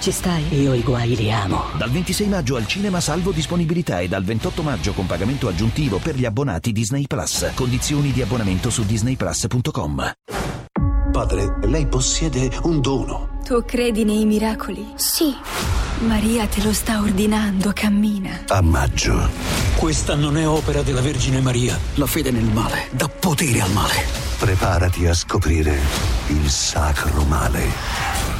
Ci stai? Io i guai li amo. Dal 26 maggio al cinema salvo disponibilità e dal 28 maggio con pagamento aggiuntivo per gli abbonati Disney Plus. Condizioni di abbonamento su disneyplus.com. Padre, lei possiede un dono. Tu credi nei miracoli? Sì. Maria te lo sta ordinando, cammina. A maggio. Questa non è opera della Vergine Maria. La fede nel male dà potere al male. Preparati a scoprire il sacro male.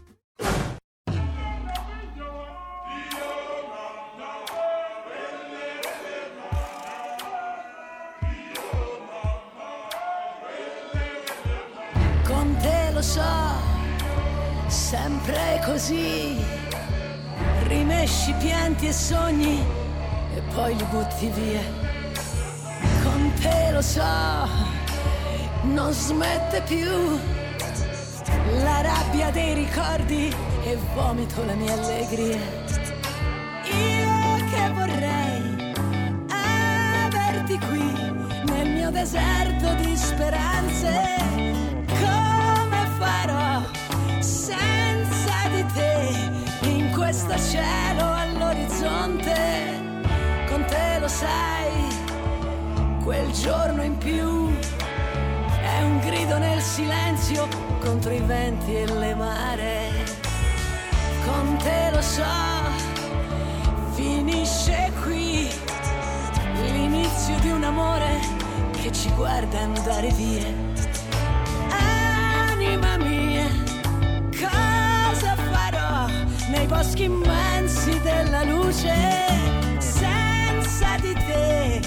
Così. Rimesci pianti e sogni e poi li butti via. Con te lo so, non smette più. La rabbia dei ricordi e vomito la mia allegria. Io che vorrei averti qui nel mio deserto di speranze. Questo cielo all'orizzonte? Con te lo sai, quel giorno in più è un grido nel silenzio contro i venti e le mare. Con te lo so, finisce qui l'inizio di un amore che ci guarda andare via. Nei boschi immensi della luce senza di te?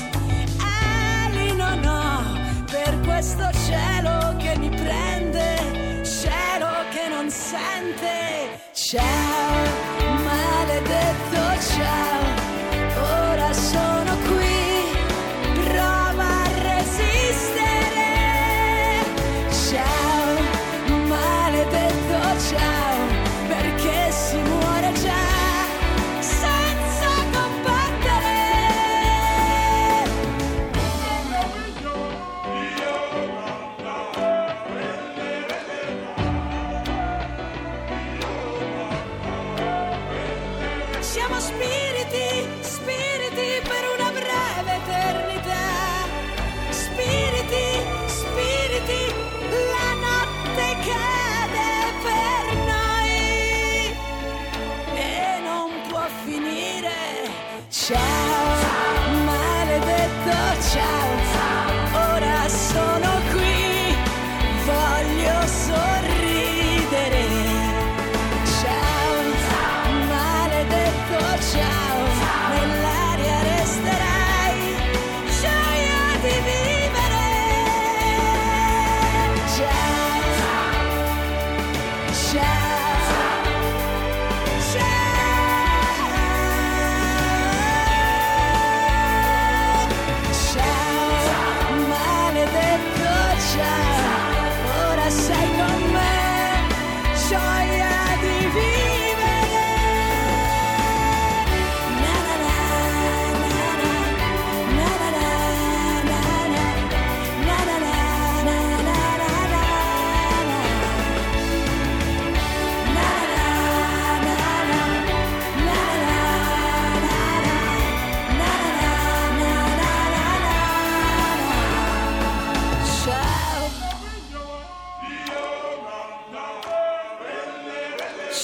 Ali non ho per questo cielo che mi prende, cielo che non sente. Ciao, maledetto ciao,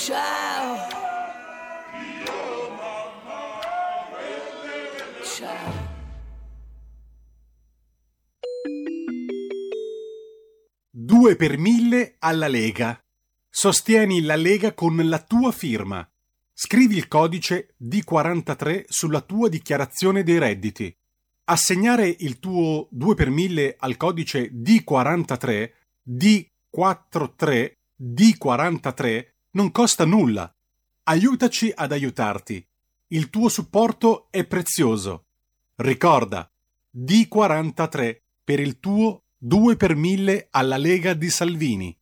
Ciao. Ciao. Due per mille alla Lega. Sostieni la Lega con la tua firma. Scrivi il codice D43 sulla tua dichiarazione dei redditi. Assegnare il tuo 2 per 1000 al codice D43, D43, D43 non costa nulla. Aiutaci ad aiutarti. Il tuo supporto è prezioso. Ricorda, D43 per il tuo 2 per 1000 alla Lega di Salvini.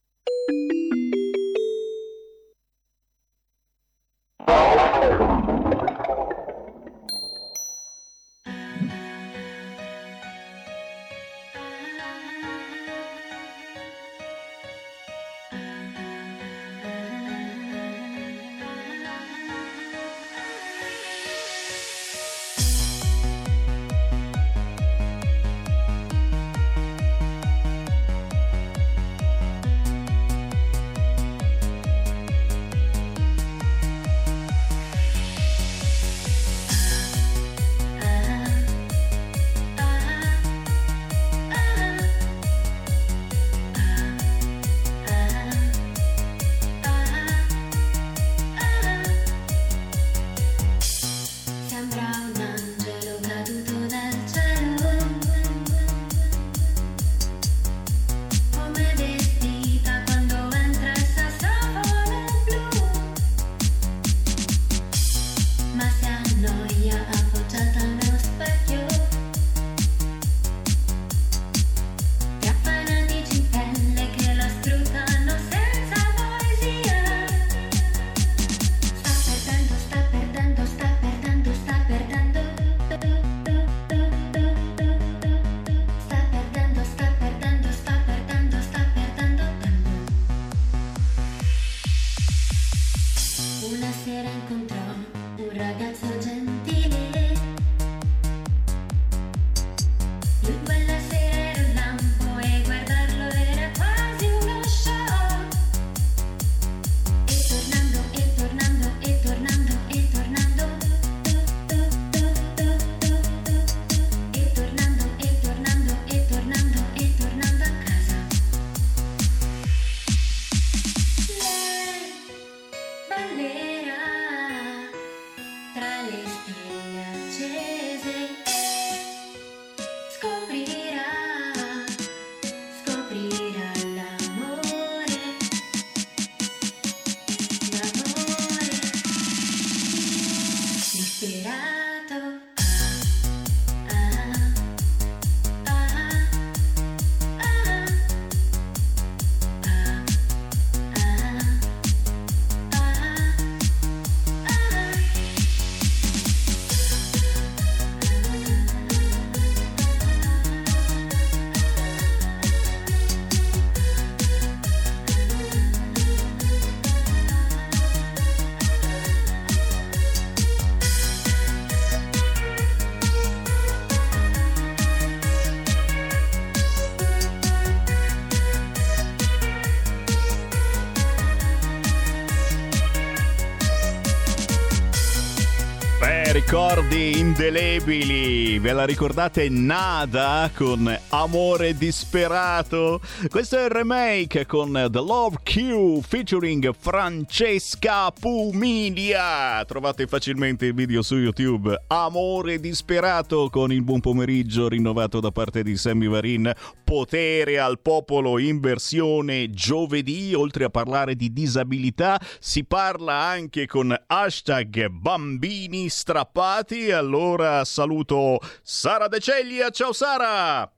Ricordi indelebili, ve la ricordate Nada con Amore disperato? Questo è il remake con The Love Q featuring Francesca Pumilia. Trovate facilmente il video su YouTube. Amore disperato con il buon pomeriggio rinnovato da parte di Sammy Varin. Potere al popolo in versione giovedì. Oltre a parlare di disabilità, si parla anche con hashtag bambini strappati. Allora saluto Sara De Ceglia. Ciao Sara!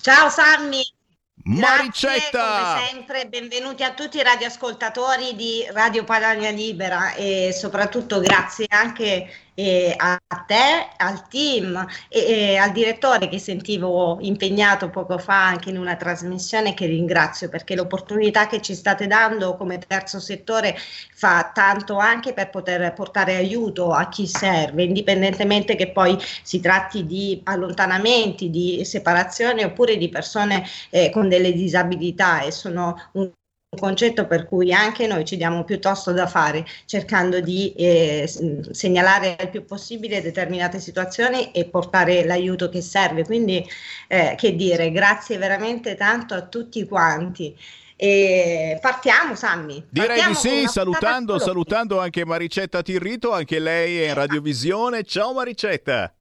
Ciao Sammy! Maricetta! Grazie, come sempre, benvenuti a tutti i radioascoltatori di Radio Padania Libera e soprattutto grazie anche eh, a te, al team e, e al direttore che sentivo impegnato poco fa anche in una trasmissione che ringrazio perché l'opportunità che ci state dando come terzo settore fa tanto anche per poter portare aiuto a chi serve, indipendentemente che poi si tratti di allontanamenti, di separazioni oppure di persone eh, con delle disabilità e sono un concetto per cui anche noi ci diamo piuttosto da fare cercando di eh, segnalare il più possibile determinate situazioni e portare l'aiuto che serve. Quindi, eh, che dire, grazie veramente tanto a tutti quanti. E partiamo, Sammy. Direi Partiamo di sì, salutando, salutando anche Maricetta Tirrito, anche lei è in radiovisione. Ciao Maricetta.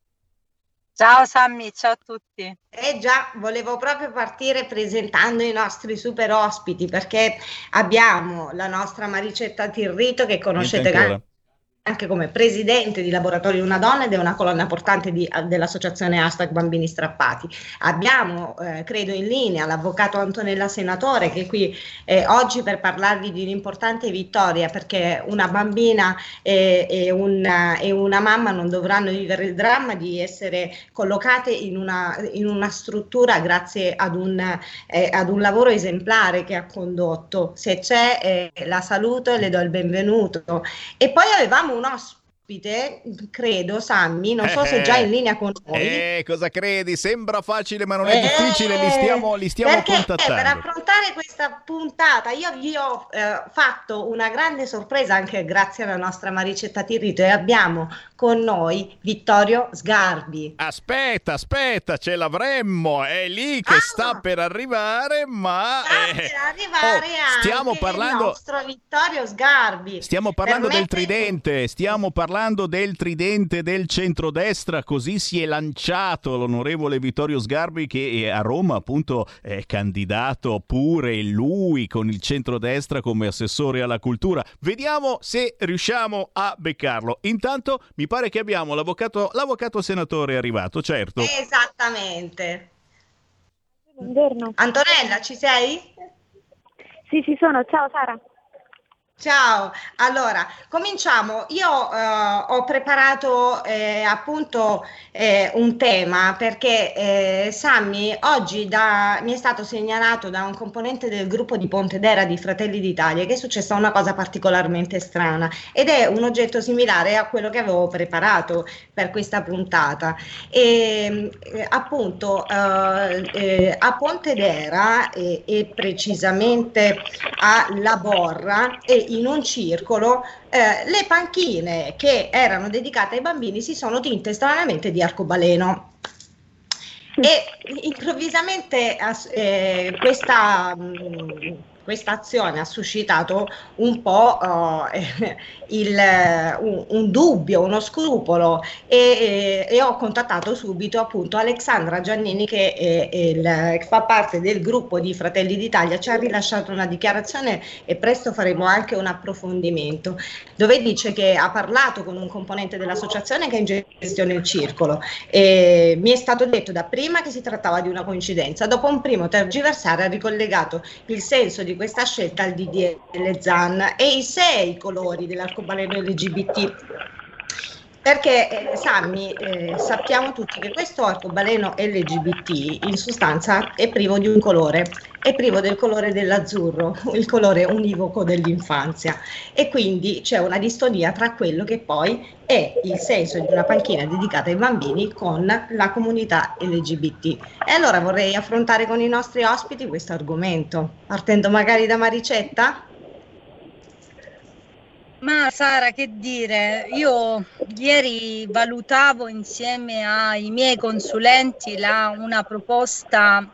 Ciao Sammy, ciao a tutti. Eh già, volevo proprio partire presentando i nostri super ospiti perché abbiamo la nostra Maricetta Tirrito che conoscete ancora. Anche come presidente di Laboratorio Una Donna ed è una colonna portante di- dell'associazione Hashtag Bambini Strappati. Abbiamo, eh, credo, in linea l'avvocato Antonella Senatore che è qui eh, oggi per parlarvi di un'importante vittoria perché una bambina e, e una, e una mamma non dovranno vivere il dramma di essere collocate in una, in una struttura grazie ad un, eh, ad un lavoro esemplare che ha condotto. Se c'è, eh, la saluto e le do il benvenuto. E poi avevamo un ospite, credo, Sammy, non so se è già in linea con noi. Eh, cosa credi? Sembra facile, ma non è Eh, difficile. Li stiamo, li stiamo per contattando. affrontare questa puntata io vi ho eh, fatto una grande sorpresa anche grazie alla nostra Maricetta Tirrito e abbiamo con noi Vittorio Sgarbi. Aspetta, aspetta, ce l'avremmo. È lì che sta per arrivare, ma. eh, Per arrivare oh, stiamo parlando- il nostro Vittorio Sgarbi. Stiamo parlando Per me- del tridente, stiamo parlando del tridente del centrodestra, così si è lanciato l'onorevole Vittorio Sgarbi che è a Roma appunto è candidato pure lui con il centrodestra come assessore alla cultura. Vediamo se riusciamo a beccarlo. Intanto mi pare che abbiamo l'avvocato, l'avvocato senatore arrivato, certo. Esattamente. Buongiorno. Antonella, ci sei? Sì, ci sono. Ciao Sara. Ciao, allora cominciamo. Io eh, ho preparato eh, appunto eh, un tema perché eh, Sammy oggi da- mi è stato segnalato da un componente del gruppo di Pontedera di Fratelli d'Italia che è successa una cosa particolarmente strana ed è un oggetto similare a quello che avevo preparato per questa puntata. E, eh, appunto eh, a Pontedera e, e precisamente a La Borra e in un circolo eh, le panchine che erano dedicate ai bambini si sono tinte stranamente di arcobaleno. E improvvisamente eh, questa, mh, questa azione ha suscitato un po' eh, il, eh, un, un dubbio, uno scrupolo e, e ho contattato subito appunto Alexandra Giannini che è- è il- fa parte del gruppo di Fratelli d'Italia, ci ha rilasciato una dichiarazione e presto faremo anche un approfondimento dove dice che ha parlato con un componente dell'associazione che è in gestione il circolo. E mi è stato detto da prima che si trattava di una coincidenza, dopo un primo tergiversare ha ricollegato il senso di questa scelta al DDL ZAN e i sei colori dell'arcobaleno LGBT. Perché eh, Sammy, eh, sappiamo tutti che questo arcobaleno LGBT in sostanza è privo di un colore, è privo del colore dell'azzurro, il colore univoco dell'infanzia e quindi c'è una distonia tra quello che poi è il senso di una panchina dedicata ai bambini con la comunità LGBT. E allora vorrei affrontare con i nostri ospiti questo argomento, partendo magari da Maricetta. Ma Sara, che dire, io ieri valutavo insieme ai miei consulenti la- una proposta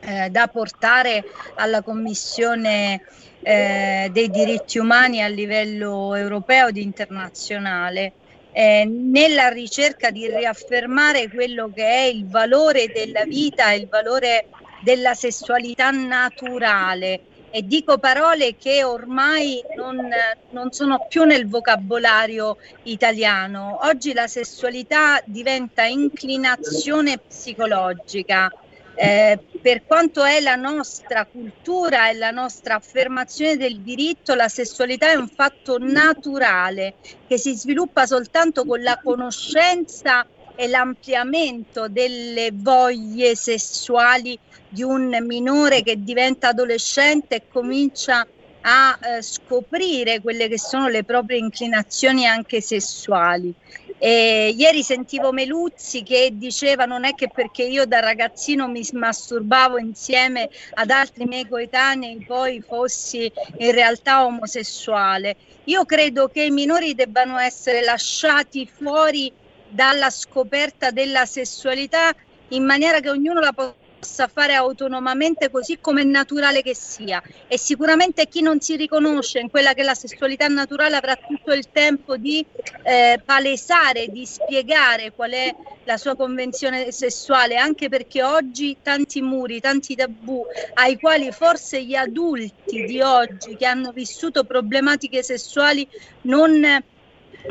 eh, da portare alla Commissione eh, dei diritti umani a livello europeo ed internazionale. eh, nella ricerca di riaffermare quello che è il valore della vita il valore della sessualità naturale e dico parole che ormai non, non sono più nel vocabolario italiano. Oggi la sessualità diventa inclinazione psicologica. Eh, per quanto è la nostra cultura e la nostra affermazione del diritto, la sessualità è un fatto naturale che si sviluppa soltanto con la conoscenza e l'ampliamento delle voglie sessuali di un minore che diventa adolescente e comincia a eh, scoprire quelle che sono le proprie inclinazioni anche sessuali. E ieri sentivo Meluzzi che diceva non è che perché io da ragazzino mi masturbavo insieme ad altri miei coetanei poi fossi in realtà omosessuale. Io credo che i minori debbano essere lasciati fuori dalla scoperta della sessualità in maniera che ognuno la possa fare autonomamente così come è naturale che sia. E sicuramente chi non si riconosce in quella che è la sessualità naturale avrà tutto il tempo di eh, palesare, di spiegare qual è la sua convenzione sessuale, anche perché oggi tanti muri, tanti tabù ai quali forse gli adulti di oggi che hanno vissuto problematiche sessuali non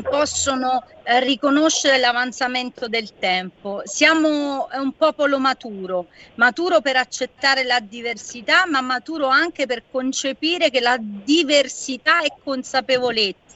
possono eh, riconoscere l'avanzamento del tempo. Siamo un popolo maturo, maturo per accettare la diversità, ma maturo anche per concepire che la diversità è consapevolezza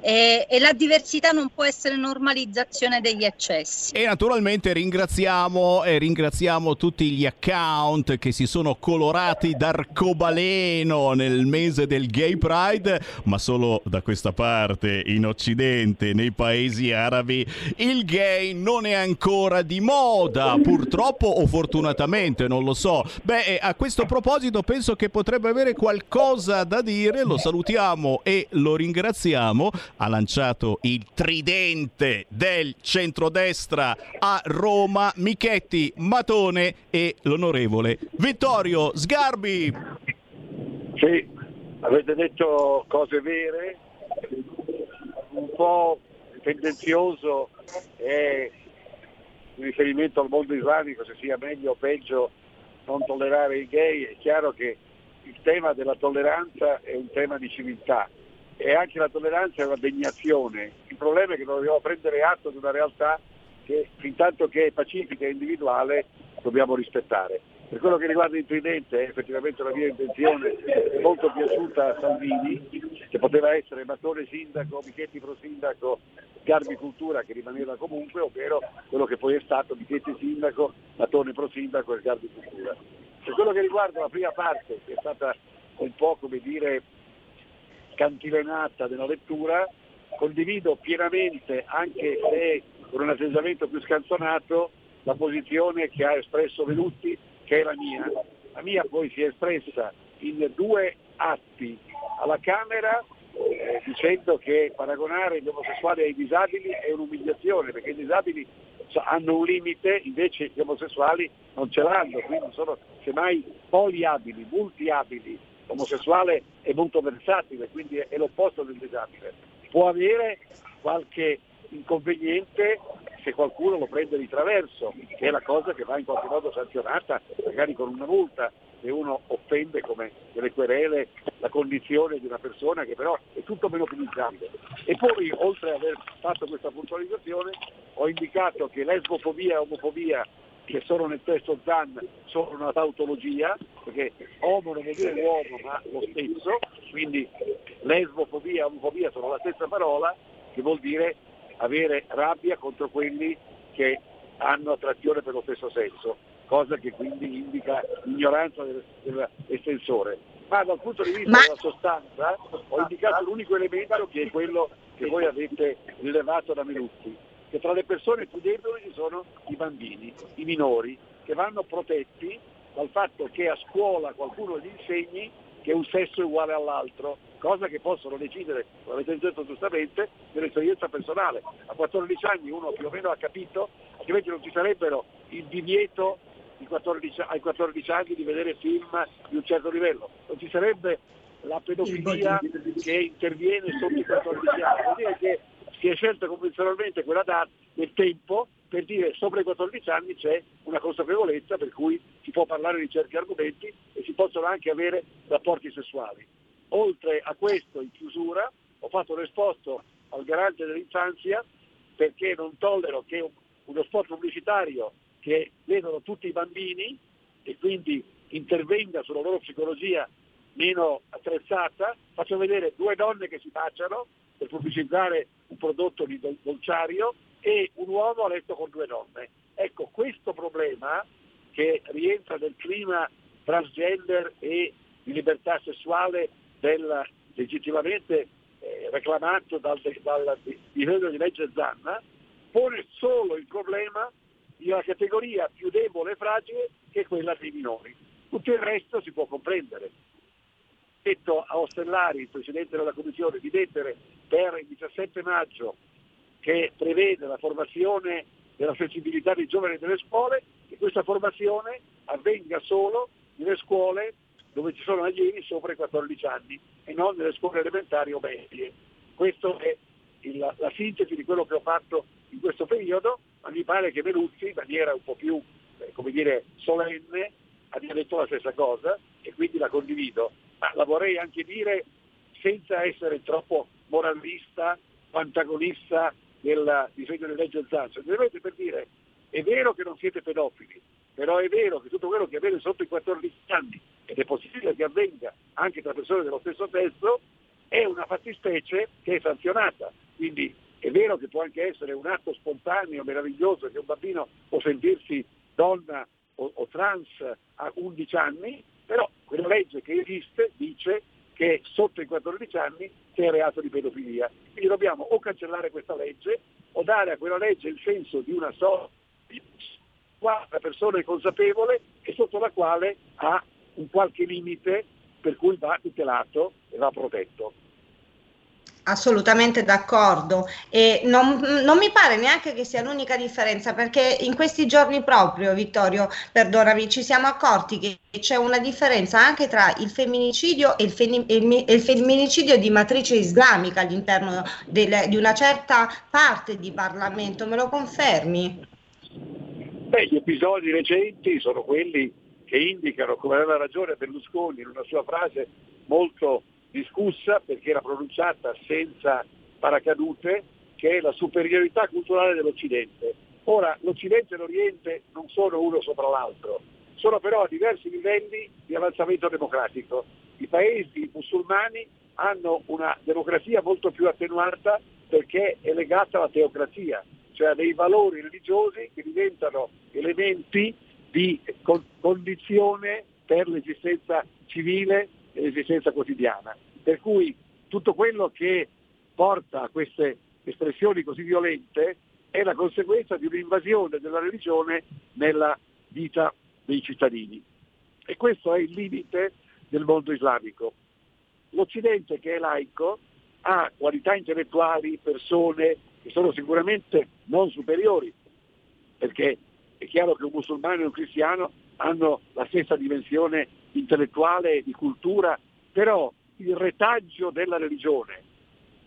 e, e, la diversità non può essere normalizzazione degli eccessi. E naturalmente ringraziamo, e ringraziamo tutti gli account che si sono colorati d'arcobaleno nel mese del Gay Pride, ma solo da questa parte in Occidente, nei paesi arabi, il gay non è ancora di moda, purtroppo o fortunatamente, non lo so. Beh, a questo proposito penso che potrebbe avere qualcosa da dire, lo salutiamo e lo ringraziamo ringraziamo, ha lanciato il tridente del centrodestra a Roma, Michetti, Matone e l'onorevole Vittorio Sgarbi. Sì, avete detto cose vere, un po' tendenzioso è il riferimento al mondo islamico, se sia meglio o peggio non tollerare i gay, è chiaro che il tema della tolleranza è un tema di civiltà e anche la tolleranza è una degnazione. Il problema è che dobbiamo prendere atto di una realtà che fin tanto che è pacifica e individuale dobbiamo rispettare. Per quello che riguarda il tridente, effettivamente la mia intenzione è molto piaciuta a Salvini, che poteva essere Mattone sindaco, Michetti pro sindaco, Garbi Cultura che rimaneva comunque, ovvero quello che poi è stato Michetti sindaco, Mattone pro sindaco e Garbi Cultura. Per quello che riguarda la prima parte, che è stata un po' come dire cantilenata della lettura, condivido pienamente, anche se con un atteggiamento più scanzonato, la posizione che ha espresso Venutti, che è la mia. La mia poi si è espressa in due atti alla Camera eh, dicendo che paragonare gli omosessuali ai disabili è un'umiliazione, perché i disabili hanno un limite, invece gli omosessuali non ce l'hanno, quindi sono semmai poliabili, multiabili, omosessuale è molto versatile, quindi è l'opposto del disabile. Può avere qualche inconveniente se qualcuno lo prende di traverso, che è la cosa che va in qualche modo sanzionata, magari con una multa, se uno offende come delle querele la condizione di una persona che però è tutto meno utilizzabile. E poi, oltre ad aver fatto questa puntualizzazione, ho indicato che lesbofobia e omofobia che sono nel testo ZAN sono una tautologia, perché homo non vuol dire uomo ma lo stesso, quindi lesbofobia e omofobia sono la stessa parola, che vuol dire avere rabbia contro quelli che hanno attrazione per lo stesso sesso, cosa che quindi indica ignoranza del, dell'estensore. Ma dal punto di vista ma... della sostanza ho indicato l'unico elemento che è quello che voi avete rilevato da Minuti, che tra le persone più deboli ci sono i bambini, i minori, che vanno protetti dal fatto che a scuola qualcuno gli insegni che un sesso è uguale all'altro, cosa che possono decidere, come avete detto giustamente, nell'esperienza personale. A 14 anni uno più o meno ha capito, altrimenti non ci sarebbero il divieto 14, ai 14 anni di vedere film di un certo livello, non ci sarebbe la pedofilia che interviene sotto i 14 anni, vuol dire che si è scelta convenzionalmente quella data nel tempo per dire sopra i 14 anni c'è una consapevolezza per cui si può parlare di certi argomenti e si possono anche avere rapporti sessuali. Oltre a questo, in chiusura, ho fatto un esposto al garante dell'infanzia perché non tollero che uno sport pubblicitario che vedono tutti i bambini e quindi intervenga sulla loro psicologia meno attrezzata, faccio vedere due donne che si baciano per pubblicizzare un prodotto di dolciario e un uomo a letto con due donne. Ecco, questo problema che rientra nel clima transgender e di libertà sessuale del, legittimamente eh, reclamato dal, dal disegno di legge Zanna, pone solo il problema di una categoria più debole e fragile che è quella dei minori. Tutto il resto si può comprendere detto a Ostellari, il Presidente della Commissione, di mettere per il 17 maggio che prevede la formazione della sensibilità dei giovani nelle scuole, che questa formazione avvenga solo nelle scuole dove ci sono allievi sopra i 14 anni e non nelle scuole elementari o medie. Questa è il- la, la sintesi di quello che ho fatto in questo periodo, ma mi pare che Veluzzi, in maniera un po' più, eh, come dire, solenne, abbia detto la stessa cosa e quindi la condivido. Ma la vorrei anche dire senza essere troppo moralista, antagonista del disegno di legge Zan, semplicemente per dire è vero che non siete pedofili, però è vero che tutto quello che avviene sotto i 14 anni ed è possibile che avvenga anche tra persone dello stesso sesso, è una fattispecie che è sanzionata. Quindi è vero che può anche essere un atto spontaneo, meraviglioso, che un bambino può sentirsi donna o, o trans a 11 anni, però quella legge che esiste dice che sotto i 14 anni c'è reato di pedofilia. Quindi dobbiamo o cancellare questa legge o dare a quella legge il senso di una sorta di la persona è consapevole e sotto la quale ha un qualche limite per cui va tutelato e va protetto. Assolutamente d'accordo e non, non mi pare neanche che sia l'unica differenza perché in questi giorni proprio, Vittorio, perdonami, ci siamo accorti che c'è una differenza anche tra il femminicidio e il, e il femminicidio di matrice islamica all'interno del- di una certa parte di Parlamento, me lo confermi? Beh, gli episodi recenti sono quelli che indicano, come aveva ragione Berlusconi in una sua frase molto discussa perché era pronunciata senza paracadute, che è la superiorità culturale dell'Occidente. Ora, l'Occidente e l'Oriente non sono uno sopra l'altro, sono però a diversi livelli di avanzamento democratico. I paesi musulmani hanno una democrazia molto più attenuata perché è legata alla teocrazia, cioè a dei valori religiosi che diventano elementi di con- condizione per l'esistenza civile e l'esistenza quotidiana. Per cui tutto quello che porta a queste espressioni così violente è la conseguenza di un'invasione della religione nella vita dei cittadini. E questo è il limite del mondo islamico. L'Occidente che è laico ha qualità intellettuali, persone che sono sicuramente non superiori, perché è chiaro che un musulmano e un cristiano hanno la stessa dimensione intellettuale di cultura, però il retaggio della religione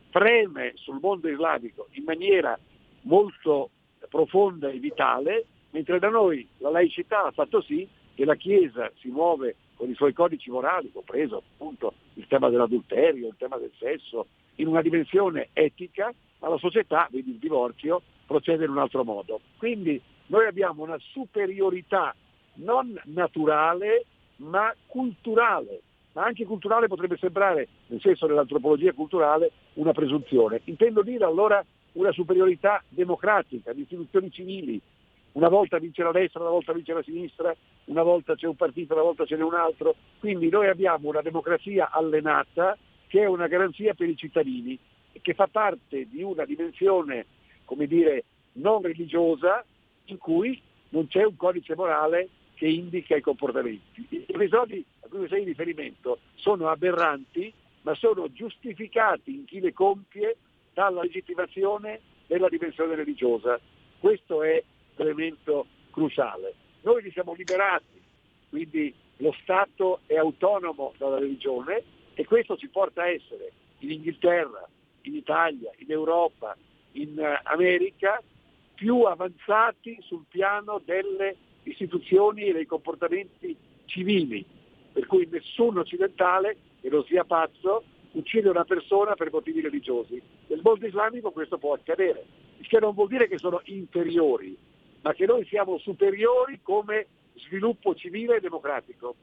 preme sul mondo islamico in maniera molto profonda e vitale, mentre da noi la laicità ha fatto sì che la Chiesa si muove con i suoi codici morali, compreso appunto il tema dell'adulterio, il tema del sesso, in una dimensione etica, ma la società, vedi il divorzio, procede in un altro modo. Quindi noi abbiamo una superiorità non naturale ma culturale, ma anche culturale potrebbe sembrare, nel senso dell'antropologia culturale, una presunzione. Intendo dire allora una superiorità democratica, di istituzioni civili. Una volta vince la destra, una volta vince la sinistra, una volta c'è un partito, una volta ce n'è un altro. Quindi noi abbiamo una democrazia allenata che è una garanzia per i cittadini e che fa parte di una dimensione, come dire, non religiosa in cui non c'è un codice morale che indica i comportamenti. Gli episodi a cui sei riferimento sono aberranti, ma sono giustificati in chi le compie dalla legittimazione della dimensione religiosa. Questo è l'elemento cruciale. Noi li siamo liberati, quindi lo Stato è autonomo dalla religione e questo ci porta a essere in Inghilterra, in Italia, in Europa, in America più avanzati sul piano delle istituzioni e dei comportamenti civili, per cui nessun occidentale, che non sia pazzo, uccide una persona per motivi religiosi. Nel mondo islamico questo può accadere, il che non vuol dire che sono inferiori, ma che noi siamo superiori come sviluppo civile e democratico.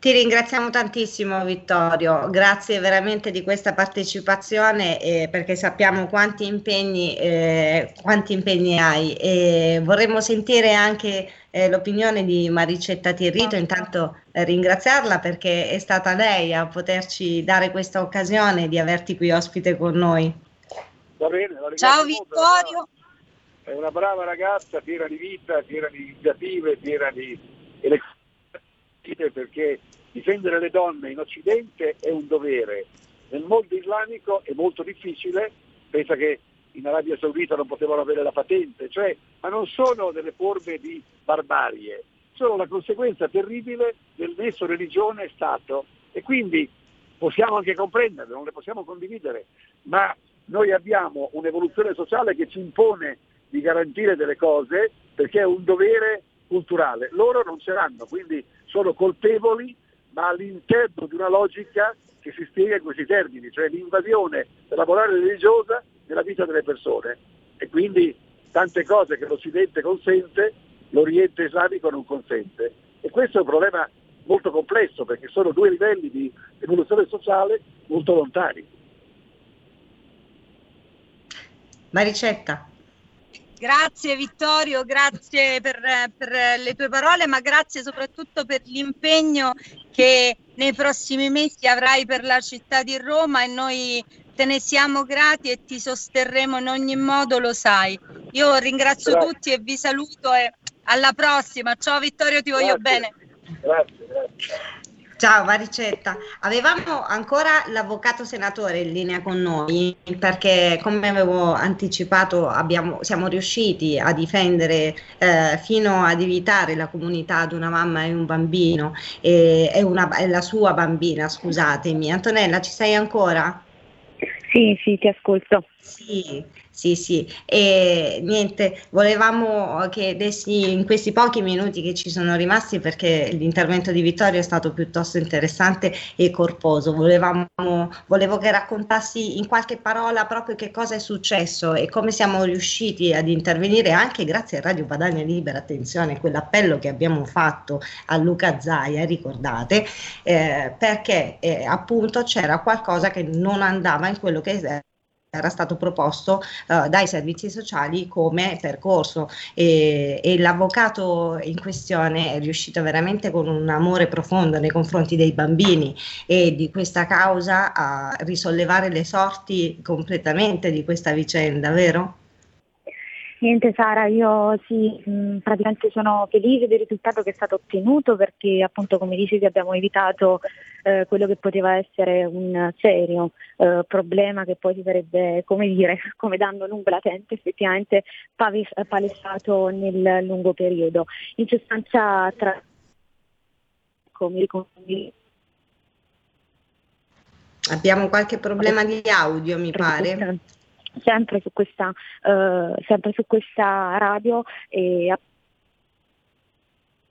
Ti ringraziamo tantissimo Vittorio, grazie veramente di questa partecipazione eh, perché sappiamo quanti impegni, eh, quanti impegni hai e vorremmo sentire anche eh, l'opinione di Maricetta Tirrito, intanto eh, ringraziarla perché è stata lei a poterci dare questa occasione di averti qui ospite con noi. Va bene, la Ciao Vittorio. È una brava ragazza, piena di vita, piena di iniziative, piena di elezioni, perché difendere le donne in Occidente è un dovere. Nel mondo islamico è molto difficile, pensa che in Arabia Saudita non potevano avere la patente, cioè ma non sono delle forme di barbarie, sono la conseguenza terribile del nesso religione e Stato. E quindi possiamo anche comprenderle, non le possiamo condividere, ma noi abbiamo un'evoluzione sociale che ci impone di garantire delle cose perché è un dovere culturale. Loro non ce l'hanno, quindi sono colpevoli, ma all'interno di una logica che si spiega in questi termini, cioè l'invasione della morale religiosa nella vita delle persone. E quindi tante cose che l'Occidente consente, l'Oriente islamico non consente. E questo è un problema molto complesso perché sono due livelli di evoluzione sociale molto lontani. Maricetta. Grazie Vittorio, grazie per, per, le tue parole, ma grazie soprattutto per l'impegno che nei prossimi mesi avrai per la città di Roma e noi te ne siamo grati e ti sosterremo in ogni modo, lo sai. Io ringrazio grazie. tutti e vi saluto e alla prossima. Ciao Vittorio, ti voglio grazie. bene. Grazie, grazie. Ciao Maricetta, avevamo ancora l'avvocato senatore in linea con noi perché come avevo anticipato abbiamo, siamo riusciti a difendere eh, fino ad evitare la comunità di una mamma e un bambino e, e, una, e la sua bambina, scusatemi. Antonella, ci sei ancora? Sì, sì, ti ascolto. Sì, sì, sì. E niente, volevamo che dessi in questi pochi minuti che ci sono rimasti, perché l'intervento di Vittorio è stato piuttosto interessante e corposo. Volevamo, volevo che raccontassi in qualche parola proprio che cosa è successo e come siamo riusciti ad intervenire anche grazie a Radio Padania Libera. Attenzione, quell'appello che abbiamo fatto a Luca Zaia, ricordate, eh, perché eh, appunto c'era qualcosa che non andava in quello che era stato proposto uh, dai servizi sociali come percorso e, e, l'avvocato in questione è riuscito veramente con un amore profondo nei confronti dei bambini e di questa causa a risollevare le sorti completamente di questa vicenda, vero? Niente Sara, io sì, mh, praticamente sono felice del risultato che è stato ottenuto perché appunto come dicevi abbiamo evitato eh, quello che poteva essere un serio eh, problema che poi si sarebbe, come dire, come dando lungo latente effettivamente palessato nel lungo periodo. In sostanza tra come Abbiamo qualche problema di audio, mi pare sempre su questa, eh, sempre su questa radio e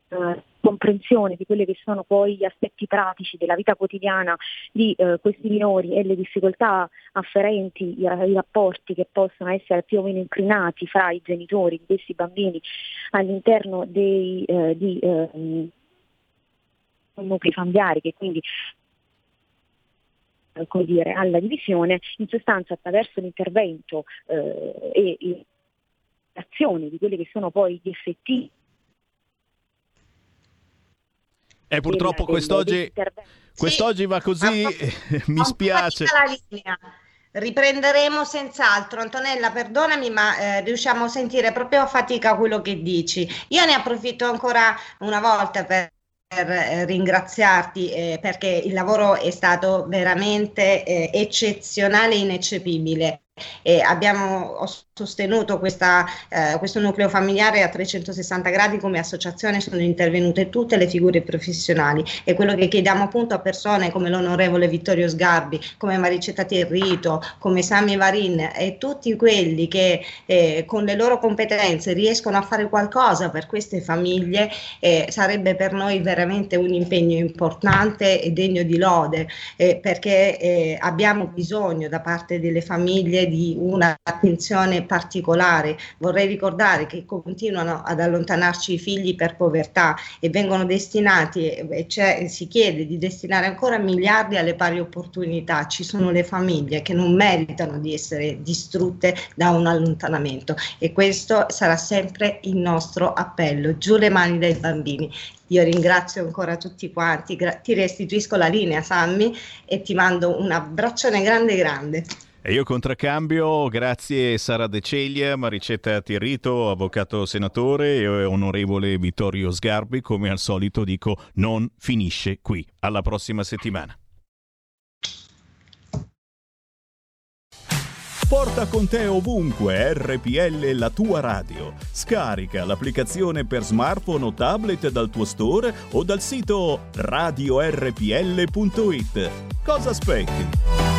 eh, comprensione di quelli che sono poi gli aspetti pratici della vita quotidiana di eh, questi minori e le difficoltà afferenti ai rapporti che possono essere più o meno inclinati fra i genitori di questi bambini all'interno dei eh, di, eh, nuclei familiari che quindi come dire, alla divisione, in sostanza attraverso l'intervento eh, e l'azione di quelli che sono poi gli effetti. E eh, purtroppo quest'oggi, quest'oggi va così, mi spiace. Riprenderemo senz'altro. Antonella, perdonami, ma eh, riusciamo a sentire proprio a fatica quello che dici. Io ne approfitto ancora una volta per per eh, ringraziarti eh, perché il lavoro è stato veramente eh, eccezionale e ineccepibile. E abbiamo sostenuto questa, eh, questo nucleo familiare a 360 gradi come associazione sono intervenute tutte le figure professionali. E quello che chiediamo appunto a persone come l'onorevole Vittorio Sgarbi, come Maricetta Territo, come Sami Varin e tutti quelli che eh, con le loro competenze riescono a fare qualcosa per queste famiglie eh, sarebbe per noi veramente un impegno importante e degno di lode eh, perché eh, abbiamo bisogno da parte delle famiglie di un'attenzione particolare. Vorrei ricordare che continuano ad allontanarci i figli per povertà e vengono destinati, e si chiede di destinare ancora miliardi alle pari opportunità. Ci sono le famiglie che non meritano di essere distrutte da un allontanamento e questo sarà sempre il nostro appello. Giù le mani dai bambini. Io ringrazio ancora tutti quanti, ti restituisco la linea Sammy e ti mando un abbraccione grande grande. E io contraccambio, grazie Sara De Ceglia, Maricetta Tirrito, avvocato senatore e onorevole Vittorio Sgarbi, come al solito dico non finisce qui. Alla prossima settimana. Porta con te ovunque RPL la tua radio. Scarica l'applicazione per smartphone o tablet dal tuo store o dal sito radiorpl.it. Cosa aspetti?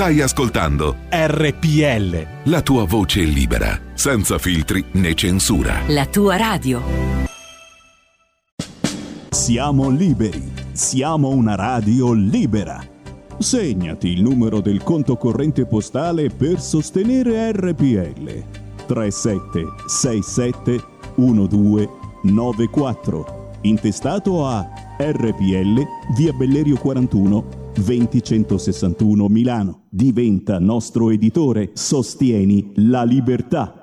Stai ascoltando RPL. La tua voce è libera, senza filtri né censura. La tua radio. Siamo liberi. Siamo una radio libera. Segnati il numero del conto corrente postale per sostenere RPL. 3767 1294. Intestato a RPL via Bellerio 41 2161 Milano. Diventa nostro editore. Sostieni la libertà.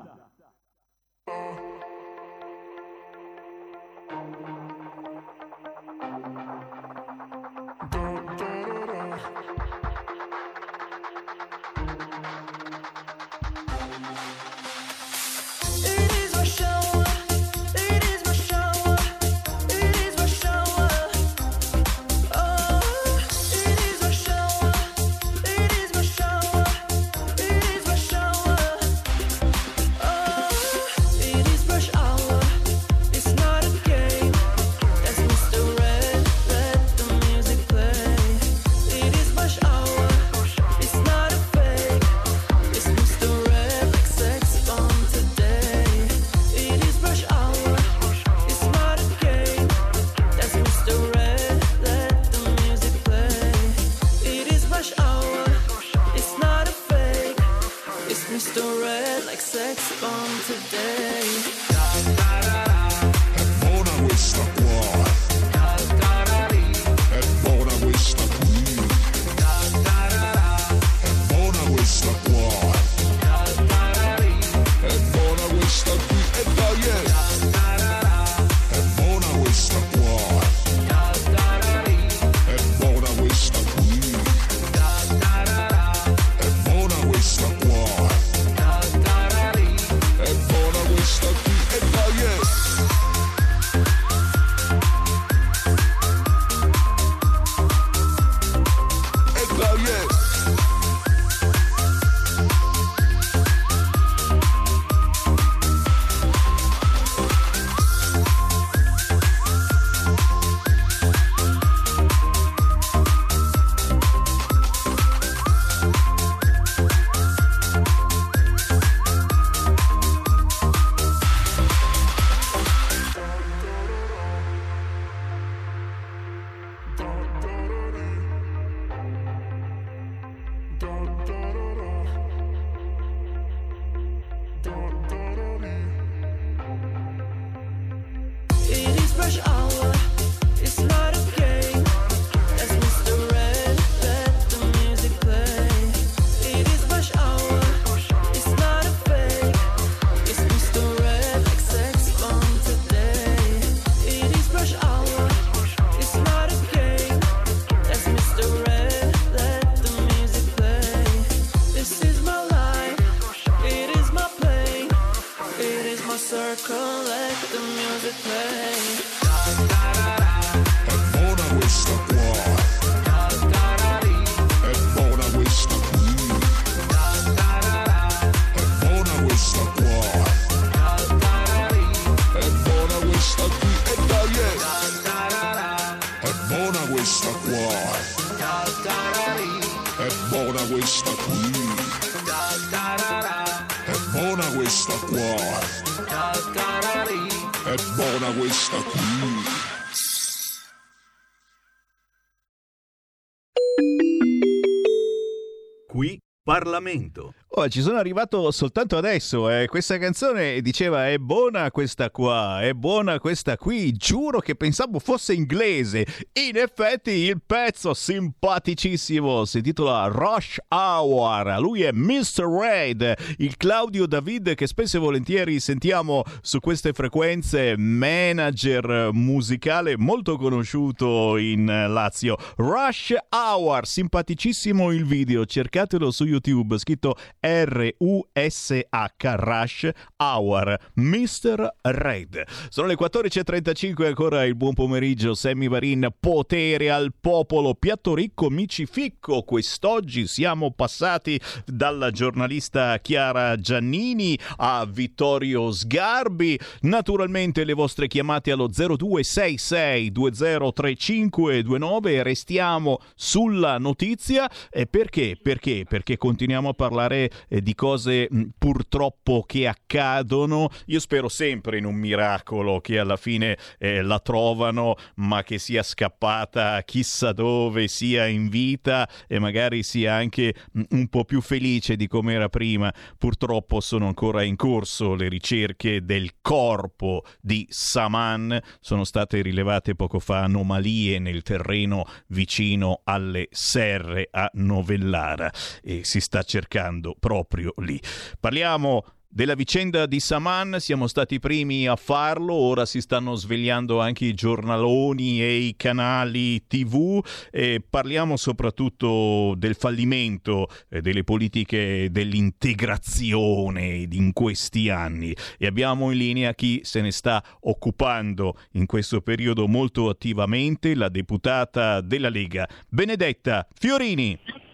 Parlamento. Oh, ci sono arrivato soltanto adesso. Eh. Questa canzone diceva è buona questa qua, è buona questa qui. Giuro che pensavo fosse inglese. In effetti il pezzo simpaticissimo si intitola Rush Hour. Lui è Mr. Red, il Claudio David che spesso e volentieri sentiamo su queste frequenze, manager musicale molto conosciuto in Lazio. Rush Hour, simpaticissimo il video, cercatelo su YouTube, scritto R-U-S-H, Rush Hour, Mr. Red. Sono le 14.35, ancora il buon pomeriggio, Sammy Varin, potere al popolo, piatto ricco, micificco. Quest'oggi siamo passati dalla giornalista Chiara Giannini a Vittorio Sgarbi. Naturalmente le vostre chiamate allo 0266 203529 restiamo sulla notizia. E perché? Perché? Perché continuiamo a parlare eh, di cose mh, purtroppo che accadono. Io spero sempre in un miracolo che alla fine eh, la trovano, ma che sia scappata chissà dove, sia in vita e magari sia anche mh, un po' più felice di come era prima. Purtroppo sono ancora in corso le ricerche del corpo di Saman. Sono state rilevate poco fa anomalie nel terreno vicino alle serre a Novellara e si sta cercando proprio lì. Parliamo della vicenda di Saman siamo stati i primi a farlo, ora si stanno svegliando anche i giornaloni e i canali tv e parliamo soprattutto del fallimento eh, delle politiche dell'integrazione in questi anni e abbiamo in linea chi se ne sta occupando in questo periodo molto attivamente, la deputata della Lega Benedetta Fiorini.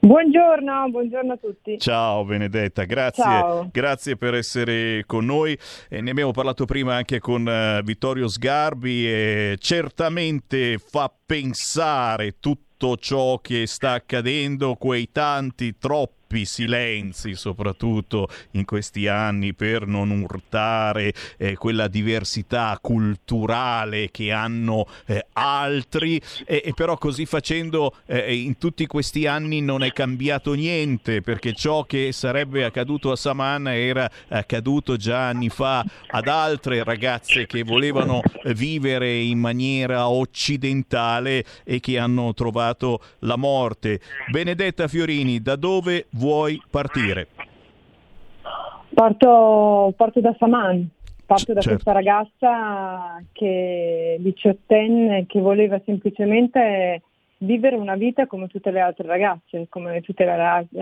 Buongiorno, buongiorno a tutti. Ciao Benedetta, grazie, Ciao. grazie per essere con noi. Eh, ne abbiamo parlato prima anche con eh, Vittorio Sgarbi e certamente fa pensare tutto ciò che sta accadendo, quei tanti, troppi silenzi, soprattutto in questi anni, per non urtare eh, quella diversità culturale che hanno eh, altri, e, e però così facendo eh, in tutti questi anni non è cambiato niente, perché ciò che sarebbe accaduto a Saman era accaduto già anni fa ad altre ragazze che volevano vivere in maniera occidentale e che hanno trovato la morte. Benedetta Fiorini, da dove vuoi partire? Parto, parto da Saman, parto da certo. questa ragazza che diciottenne che voleva semplicemente vivere una vita come tutte le altre ragazze, come tutte le,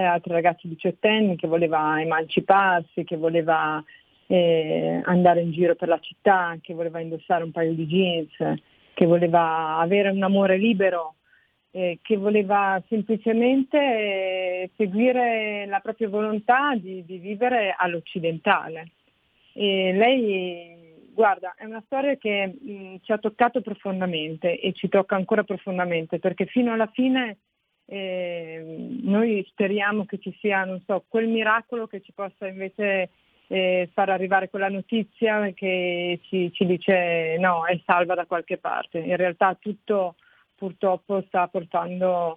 altre ragazze diciottenni, che voleva emanciparsi, che voleva eh, andare in giro per la città, che voleva indossare un paio di jeans, che voleva avere un amore libero eh, che voleva semplicemente eh, seguire la propria volontà di, di vivere all'occidentale. E lei, guarda, è una storia che mh, ci ha toccato profondamente e ci tocca ancora profondamente perché fino alla fine eh, noi speriamo che ci sia, non so, quel miracolo che ci possa invece eh, far arrivare quella notizia che ci, ci dice no, è salva da qualche parte. In realtà tutto purtroppo sta portando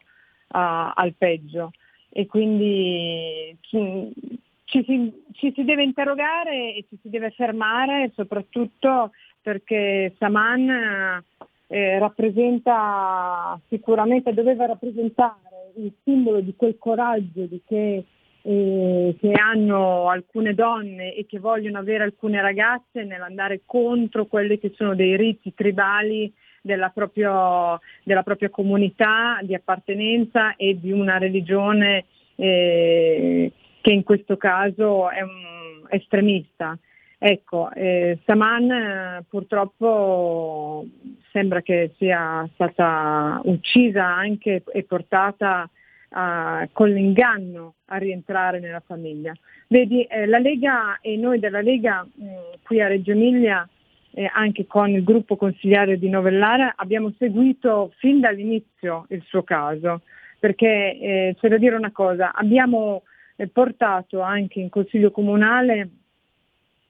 a- al peggio. E quindi ci, ci si, ci si deve interrogare e ci si deve fermare soprattutto perché Saman eh, rappresenta sicuramente, doveva rappresentare il simbolo di quel coraggio di che, eh, che hanno alcune donne e che vogliono avere alcune ragazze nell'andare contro quelli che sono dei riti tribali della, proprio- della propria comunità di appartenenza e di una religione eh, che in questo caso è un estremista. Ecco, eh, Saman eh, purtroppo sembra che sia stata uccisa anche e portata a- con l'inganno a rientrare nella famiglia. Vedi, eh, la Lega e noi della Lega mh, qui a Reggio Emilia eh, anche con il gruppo consigliare di Novellara, abbiamo seguito fin dall'inizio il suo caso, perché eh, c'è da dire una cosa, abbiamo eh, portato anche in Consiglio Comunale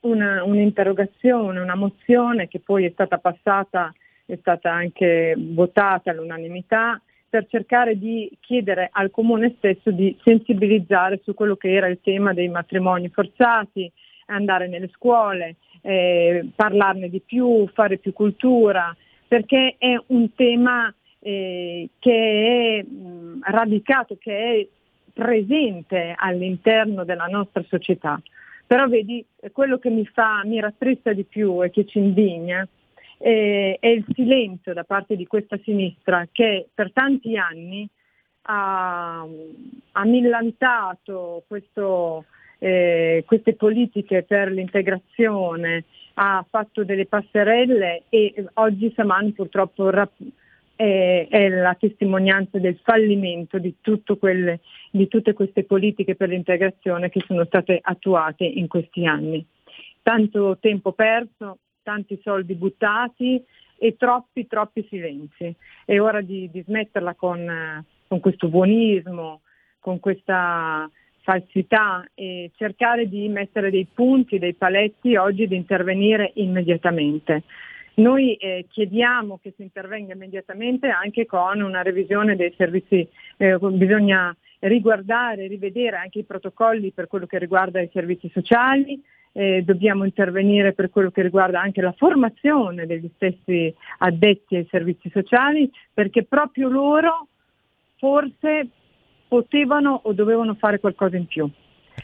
una, un'interrogazione, una mozione che poi è stata passata, è stata anche votata all'unanimità per cercare di chiedere al comune stesso di sensibilizzare su quello che era il tema dei matrimoni forzati, andare nelle scuole, eh, parlarne di più, fare più cultura, perché è un tema eh, che è mh, radicato, che è presente all'interno della nostra società. Però vedi, quello che mi fa, mi rattrista di più e che ci indigna eh, è il silenzio da parte di questa sinistra che per tanti anni ha, ha millantato questo, eh, queste politiche per l'integrazione, ha fatto delle passerelle e oggi Saman purtroppo rap- è, è, la testimonianza del fallimento di, quelle, di tutte queste politiche per l'integrazione che sono state attuate in questi anni. Tanto tempo perso, tanti soldi buttati e troppi, troppi silenzi. È ora di, di smetterla con, con questo buonismo, con questa falsità e cercare di mettere dei punti, dei paletti oggi di intervenire immediatamente. Noi eh, chiediamo che si intervenga immediatamente anche con una revisione dei servizi, eh, bisogna riguardare, rivedere anche i protocolli per quello che riguarda i servizi sociali, eh, dobbiamo intervenire per quello che riguarda anche la formazione degli stessi addetti ai servizi sociali, perché proprio loro forse potevano o dovevano fare qualcosa in più.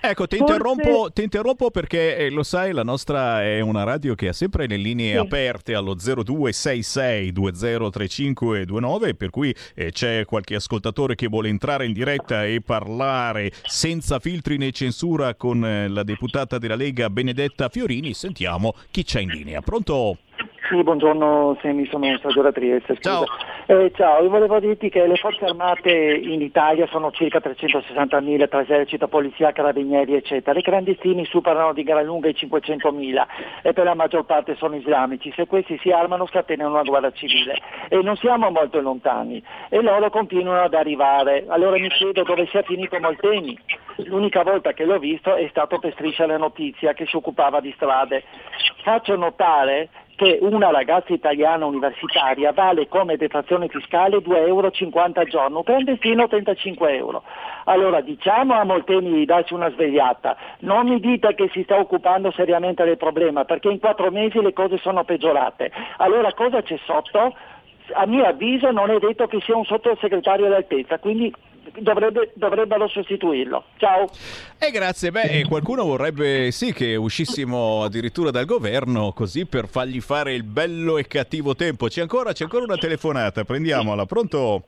Ecco, ti, Forse... interrompo, ti interrompo, perché eh, lo sai, la nostra è una radio che ha sempre le linee sì. aperte allo 0266203529, per cui eh, c'è qualche ascoltatore che vuole entrare in diretta e parlare senza filtri né censura con eh, la deputata della Lega Benedetta Fiorini. Sentiamo chi c'è in linea. Pronto? Sì, buongiorno Semi, sono Sergio Trieste. Ciao. Eh, ciao, io volevo dirti che le forze armate in Italia sono circa 360.000 tra esercito, polizia, carabinieri eccetera. I clandestini superano di gran lunga i 500.000 e per la maggior parte sono islamici. Se questi si armano scatenano una guerra civile e non siamo molto lontani e loro continuano ad arrivare. Allora mi chiedo dove sia finito Molteni. L'unica volta che l'ho visto è stato per striscia la notizia che si occupava di strade. Faccio notare che una ragazza italiana universitaria vale come detrazione fiscale 2,50 euro al giorno, per un destino 35 euro. Allora diciamo a Molteni di darci una svegliata, non mi dite che si sta occupando seriamente del problema, perché in quattro mesi le cose sono peggiorate. Allora cosa c'è sotto? A mio avviso non è detto che sia un sottosegretario d'altezza, quindi dovrebbe, dovrebbero sostituirlo. Ciao. E eh, grazie, beh, qualcuno vorrebbe sì che uscissimo addirittura dal governo così per fargli fare il bello e cattivo tempo. C'è ancora, c'è ancora una telefonata, prendiamola, pronto?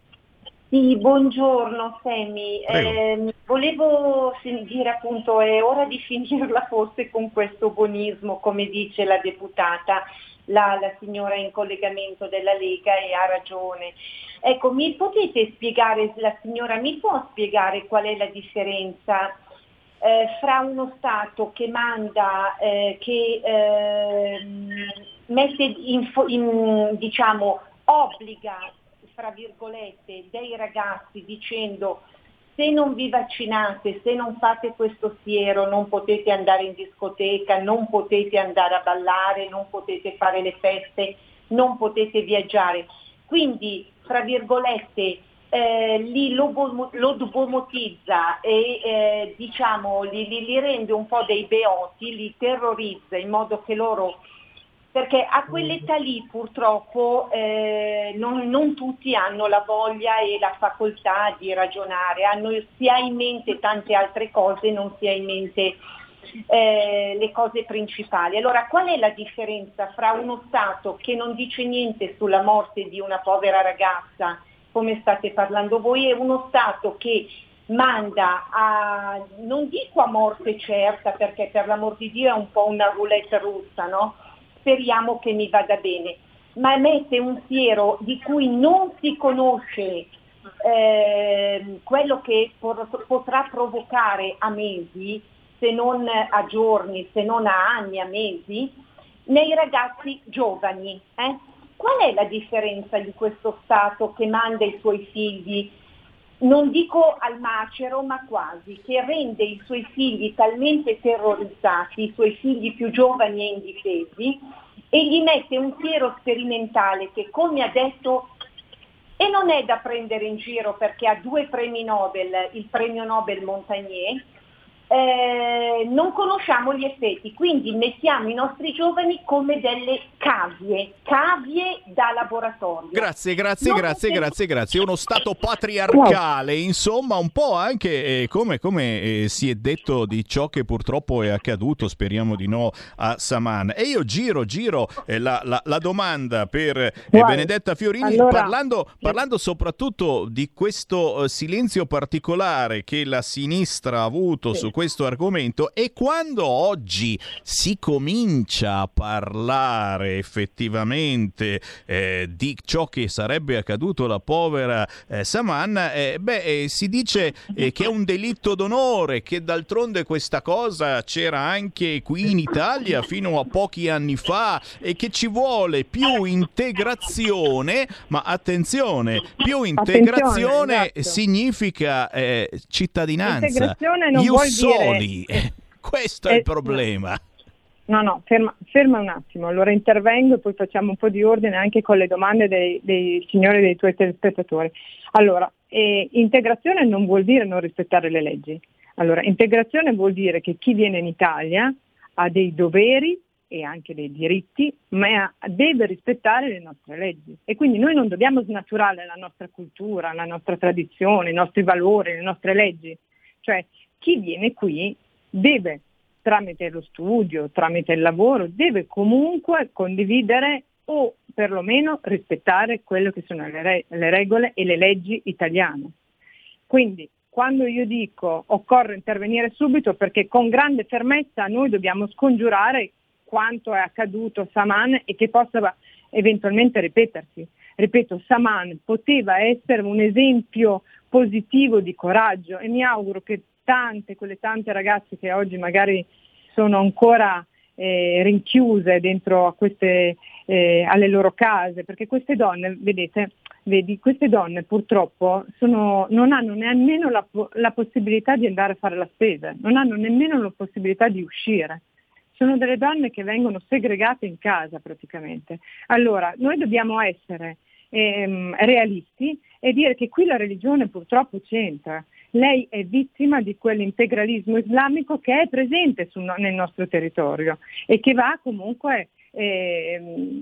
Sì, buongiorno Semi. Eh, volevo dire appunto, è ora di finirla forse con questo buonismo, come dice la deputata, la, la signora in collegamento della Lega e ha ragione. Ecco, mi potete spiegare, la signora mi può spiegare qual è la differenza eh, fra uno Stato che manda, eh, che eh, mette in, in, diciamo, obbliga, fra virgolette, dei ragazzi dicendo se non vi vaccinate, se non fate questo siero, non potete andare in discoteca, non potete andare a ballare, non potete fare le feste, non potete viaggiare. Quindi fra virgolette, eh, li lobomotizza e eh, diciamo, li, li, li, rende un po' dei beoti, li terrorizza in modo che loro, perché a quell'età lì purtroppo eh, non, non, tutti hanno la voglia e la facoltà di ragionare, hanno, si ha in mente tante altre cose, non si ha in mente eh, le cose principali. Allora qual è la differenza fra uno Stato che non dice niente sulla morte di una povera ragazza, come state parlando voi, e uno Stato che manda a, non dico a morte certa, perché per l'amor di Dio è un po' una roulette russa, no? Speriamo che mi vada bene, ma mette un siero di cui non si conosce eh, quello che potrà provocare a mesi se non a giorni, se non a anni, a mesi, nei ragazzi giovani. Eh? Qual è la differenza di questo Stato che manda i suoi figli, non dico al macero, ma quasi, che rende i suoi figli talmente terrorizzati, i suoi figli più giovani e indifesi, e gli mette un siero sperimentale che, come ha detto, e non è da prendere in giro perché ha due premi Nobel, il premio Nobel Montagnier, eh, non conosciamo gli effetti, quindi mettiamo i nostri giovani come delle cavie, cavie da laboratorio. Grazie, grazie, Non grazie, perché- grazie, grazie. Uno stato patriarcale, insomma, un po' anche eh, come, come, eh, si è detto di ciò che purtroppo è accaduto, speriamo di no, a Saman. E io giro, giro eh, la, la- la domanda per eh, Benedetta Fiorini, allora- parlando, parlando soprattutto di questo eh, silenzio particolare che la sinistra ha avuto Sì. su questo argomento e quando oggi si comincia a parlare effettivamente eh, di ciò che sarebbe accaduto alla povera eh, Saman, eh, beh, eh, si dice eh, che è un delitto d'onore, che d'altronde questa cosa c'era anche qui in Italia fino a pochi anni fa e che ci vuole più integrazione, ma attenzione, più integrazione esatto. significa eh, cittadinanza. Integrazione non Soli. Questo è il Eh, problema. No, no, ferma, ferma un attimo, allora intervengo e poi facciamo un po' di ordine anche con le domande dei, dei signori dei tuoi telespettatori. Allora, eh, integrazione non vuol dire non rispettare le leggi. Allora, integrazione vuol dire che chi viene in Italia ha dei doveri e anche dei diritti, ma deve rispettare le nostre leggi. E quindi noi non dobbiamo snaturare la nostra cultura, la nostra tradizione, i nostri valori, le nostre leggi. Cioè, chi viene qui deve tramite lo studio, tramite il lavoro, deve comunque condividere o perlomeno rispettare quelle che sono le, re- le regole e le leggi italiane. Quindi quando io dico occorre intervenire subito perché con grande fermezza noi dobbiamo scongiurare quanto è accaduto Saman e che possa eventualmente ripetersi. Ripeto, Saman poteva essere un esempio positivo di coraggio e mi auguro che tante, quelle tante ragazze che oggi magari sono ancora eh, rinchiuse dentro queste, eh, alle loro case, perché queste donne, vedete, vedi, queste donne purtroppo sono- non hanno nemmeno la, la possibilità di andare a fare la spesa, non hanno nemmeno la possibilità di uscire. Sono delle donne che vengono segregate in casa praticamente. Allora, noi dobbiamo essere ehm, realisti e dire che qui la religione purtroppo c'entra. Lei è vittima di quell'integralismo islamico che è presente no- nel nostro territorio e che va comunque eh,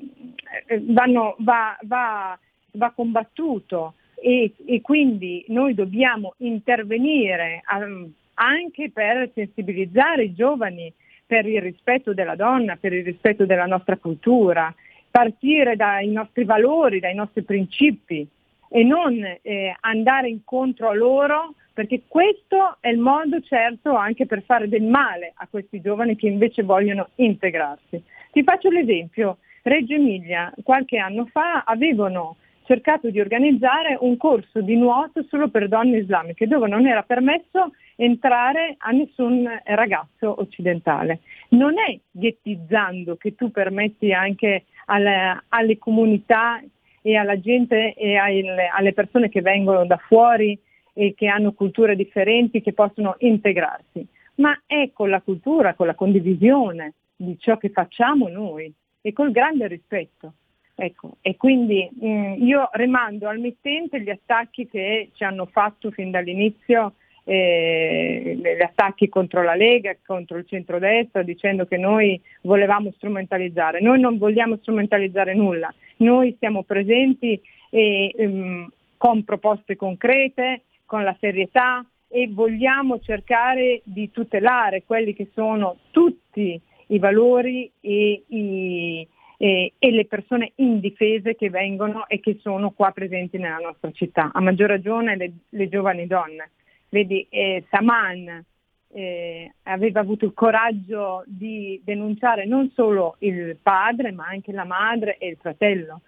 vanno- va, va- va combattuto. E, e quindi noi dobbiamo intervenire um, anche per sensibilizzare i giovani per il rispetto della donna, per il rispetto della nostra cultura, partire dai nostri valori, dai nostri principi e non eh, andare incontro a loro perché questo è il modo certo anche per fare del male a questi giovani che invece vogliono integrarsi. Ti faccio l'esempio, Reggio Emilia qualche anno fa avevano cercato di organizzare un corso di nuoto solo per donne islamiche dove non era permesso entrare a nessun ragazzo occidentale. Non è ghettizzando che tu permetti anche alle, alle comunità e alla gente e alle, alle persone che vengono da fuori e che hanno culture differenti che possono integrarsi, ma è con la cultura, con la condivisione di ciò che facciamo noi e col grande rispetto. Ecco, e quindi mh, io rimando al mittente gli attacchi che ci hanno fatto fin dall'inizio, eh, gli attacchi contro la Lega, contro il centrodestra, dicendo che noi volevamo strumentalizzare. Noi non vogliamo strumentalizzare nulla, noi siamo presenti e, ehm, con proposte concrete, con la serietà e vogliamo cercare di tutelare quelli che sono tutti i valori e, i, e, e le persone indifese che vengono e che sono qua presenti nella nostra città, a maggior ragione le, le giovani donne. Vedi, eh, Saman eh, aveva avuto il coraggio di denunciare non solo il padre, ma anche la madre e il fratello.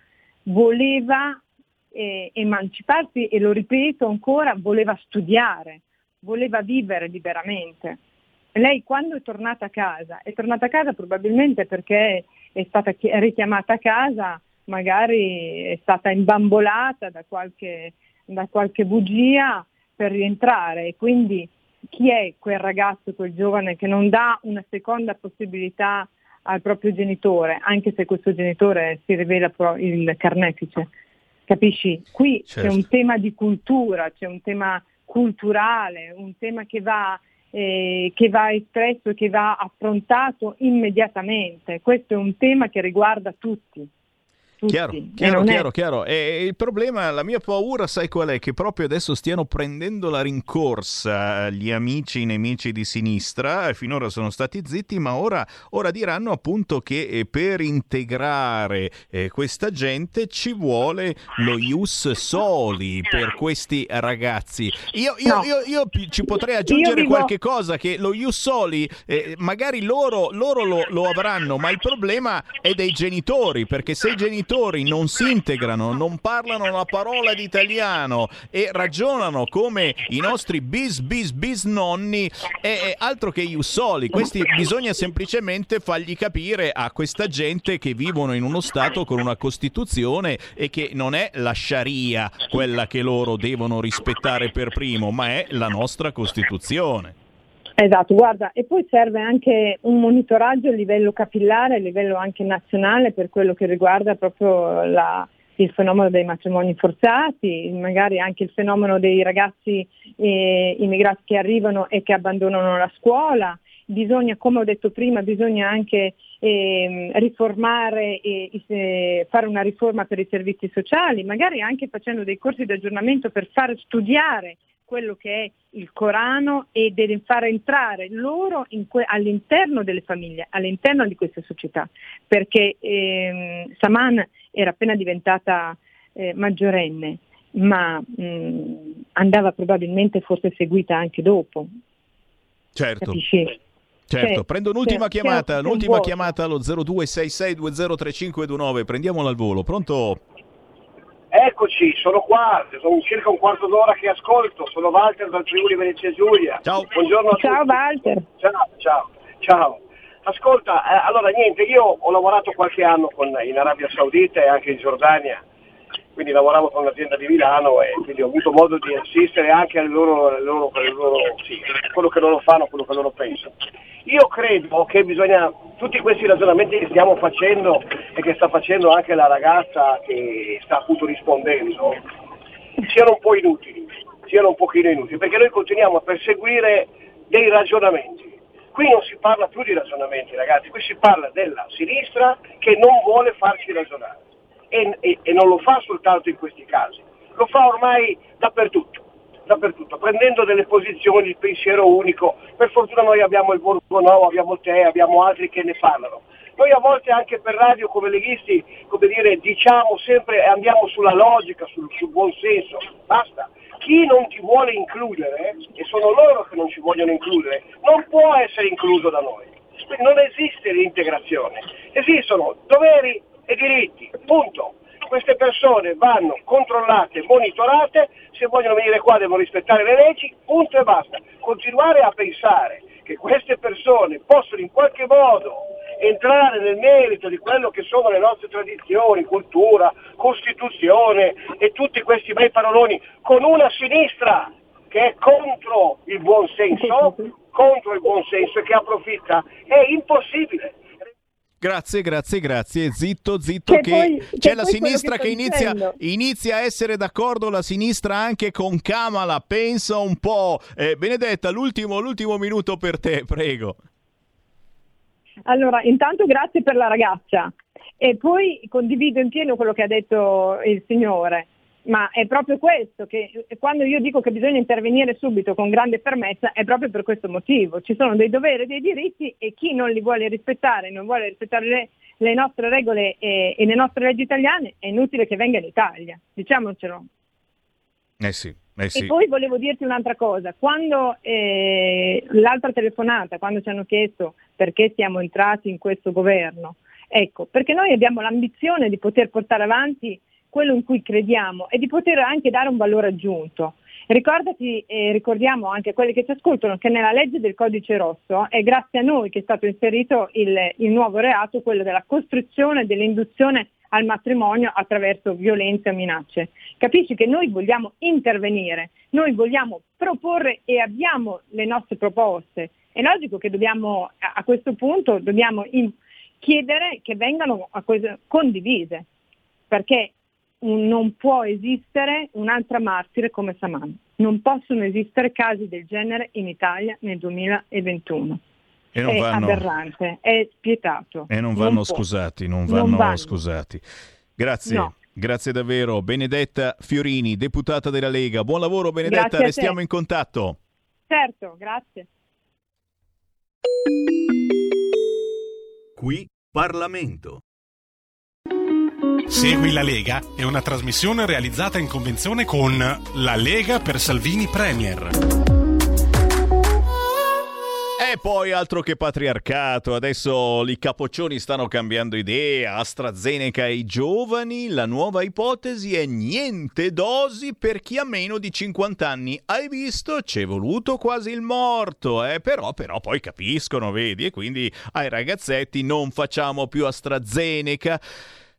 Voleva eh, emanciparsi e lo ripeto ancora, voleva studiare, voleva vivere liberamente. Lei quando è tornata a casa, è tornata a casa probabilmente perché è stata chi- richiamata a casa, magari è stata imbambolata da qualche, da qualche bugia per rientrare e quindi chi è quel ragazzo, quel giovane che non dà una seconda possibilità al proprio genitore, anche se questo genitore si rivela il carnefice? Capisci? Qui Certo. c'è un tema di cultura, c'è un tema culturale, un tema che va, eh, che va espresso e che va affrontato immediatamente. Questo è un tema che riguarda tutti. Tutti. Chiaro, chiaro, non è- chiaro, chiaro. E il problema, la mia paura, sai qual è? Che proprio adesso stiano prendendo la rincorsa gli amici, i nemici di sinistra, finora sono stati zitti, ma ora, ora diranno appunto che eh, per integrare eh, questa gente ci vuole lo ius soli per questi ragazzi. Io, io- No. io- io ci potrei aggiungere vivo- qualche cosa, che lo ius soli, eh, magari loro, loro lo, lo avranno, ma il problema è dei genitori, perché se i genitori non si integrano, non parlano una parola di italiano e ragionano come i nostri bis bis bis nonni, è, altro che ius soli. Questi bisogna semplicemente fargli capire a questa gente che vivono in uno Stato con una Costituzione e che non è la Sharia quella che loro devono rispettare per primo, ma è la nostra Costituzione. Esatto, guarda, e poi serve anche un monitoraggio a livello capillare, a livello anche nazionale per quello che riguarda proprio la- il fenomeno dei matrimoni forzati, magari anche il fenomeno dei ragazzi eh, immigrati che arrivano e che abbandonano la scuola. Bisogna, come ho detto prima, bisogna anche ehm, riformare e eh, fare una riforma per i servizi sociali, magari anche facendo dei corsi di aggiornamento per far studiare quello che è il Corano e deve far entrare loro que- all'interno delle famiglie, all'interno di queste società, perché ehm, Saman era appena diventata eh, maggiorenne, ma mh, andava probabilmente forse seguita anche dopo. Certo. Capisci? Certo, C'è- prendo un'ultima c'è- chiamata, c'è un l'ultima vuoto. chiamata allo 0266203529, prendiamola al volo, pronto? Eccoci, sono qua, sono circa un quarto d'ora che ascolto, sono Walter dal Friuli Venezia Giulia. Ciao. Buongiorno a Ciao tutti. Walter. Ciao, ciao, ciao. Ascolta, eh, allora niente, io ho lavorato qualche anno con- in Arabia Saudita e anche in Giordania, quindi lavoravo con un'azienda di Milano e quindi ho avuto modo di assistere anche alle loro, alle loro- alle loro- sì, quello che loro fanno, quello che loro pensano. Io credo che bisogna, tutti questi ragionamenti che stiamo facendo e che sta facendo anche la ragazza che sta appunto rispondendo, siano un po' inutili, siano un pochino inutili, perché noi continuiamo a perseguire dei ragionamenti. Qui non si parla più di ragionamenti, ragazzi, qui si parla della sinistra che non vuole farci ragionare e, e- e non lo fa soltanto in questi casi, lo fa ormai dappertutto, dappertutto, prendendo delle posizioni, il pensiero unico. Per fortuna noi abbiamo il Borgonovo, abbiamo te, abbiamo altri che ne parlano. Noi a volte anche per radio come leghisti, come dire, diciamo sempre e andiamo sulla logica, sul, sul buon senso, basta. Chi non ti vuole includere, e sono loro che non ci vogliono includere, non può essere incluso da noi. Non esiste l'integrazione, esistono doveri e diritti, punto. Queste persone vanno controllate, monitorate, se vogliono venire qua devono rispettare le leggi, punto e basta. Continuare a pensare che queste persone possono in qualche modo entrare nel merito di quello che sono le nostre tradizioni, cultura, costituzione e tutti questi bei paroloni con una sinistra che è contro il buon senso, contro il buon senso e che approfitta, è impossibile. Grazie, grazie, grazie. Zitto, zitto, Che che, poi- c'è che la sinistra che, che inizia, inizia a essere d'accordo, la sinistra anche con Kamala. Pensa un po'. Eh, Benedetta, l'ultimo, l'ultimo minuto per te, prego. Allora, intanto grazie per la ragazza e poi condivido in pieno quello che ha detto il signore, ma è proprio questo che quando io dico che bisogna intervenire subito con grande fermezza è proprio per questo motivo. Ci sono dei doveri e dei diritti e chi non li vuole rispettare, non vuole rispettare le, le nostre regole e, e le nostre leggi italiane, è inutile che venga in Italia, diciamocelo. Eh sì, eh sì. E poi volevo dirti un'altra cosa, quando eh, l'altra telefonata, quando ci hanno chiesto perché siamo entrati in questo governo, ecco, perché noi abbiamo l'ambizione di poter portare avanti quello in cui crediamo e di poter anche dare un valore aggiunto. Ricordati e ricordiamo anche a quelli che ci ascoltano che nella legge del codice rosso è grazie a noi che è stato inserito il, il nuovo reato, quello della costruzione e dell'induzione al matrimonio attraverso violenze o minacce. Capisci che noi vogliamo intervenire, noi vogliamo proporre e abbiamo le nostre proposte. È logico che dobbiamo a questo punto dobbiamo in- chiedere che vengano a que- condivise, perché non può esistere un'altra martire come Saman. Non possono esistere casi del genere in Italia nel 2021. E non è vanno- aberrante, è spietato. E non vanno può. scusati, non Non vanno, vanno. scusati. Grazie. No. Grazie davvero. Benedetta Fiorini, deputata della Lega. Buon lavoro Benedetta, restiamo in contatto. Certo, grazie. Qui Parlamento. Segui la Lega è una trasmissione realizzata in convenzione con La Lega per Salvini Premier. E poi altro che patriarcato, adesso i capoccioni stanno cambiando idea, AstraZeneca ai giovani, la nuova ipotesi è niente dosi per chi ha meno di 50 anni. Hai visto? C'è voluto quasi il morto, eh? però, però poi capiscono, vedi, e quindi ai ragazzetti non facciamo più AstraZeneca.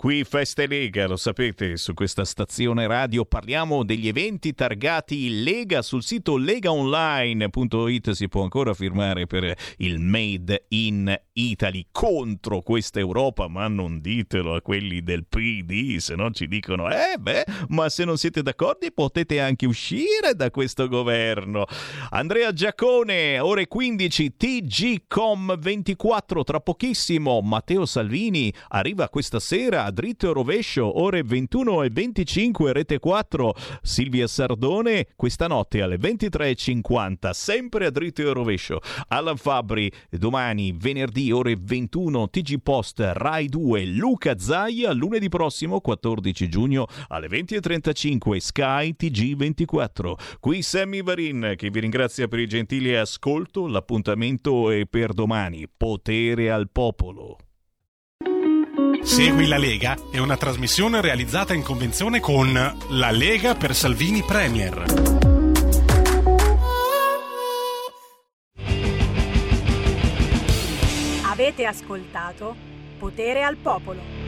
Qui Feste Lega, lo sapete, su questa stazione radio parliamo degli eventi targati Lega sul sito legaonline.it si può ancora firmare per il Made in Italy contro questa Europa, ma non ditelo a quelli del PD, se no ci dicono "Eh beh, ma se non siete d'accordo potete anche uscire da questo governo". Andrea Giacone, ore 15 TGcom 24 tra pochissimo Matteo Salvini arriva questa sera dritto e rovescio ore 21 e 25 rete 4 Silvia Sardone questa notte alle 23.50 sempre a dritto e rovescio. Alan Fabri domani venerdì ore 21 TG Post Rai 2 Luca Zaia lunedì prossimo 14 giugno alle 20.35 Sky TG 24 qui Sammy Varin che vi ringrazia per il gentile ascolto l'appuntamento è per domani. Potere al popolo Segui la Lega è una trasmissione realizzata in convenzione con La Lega per Salvini Premier. Avete ascoltato Potere al Popolo.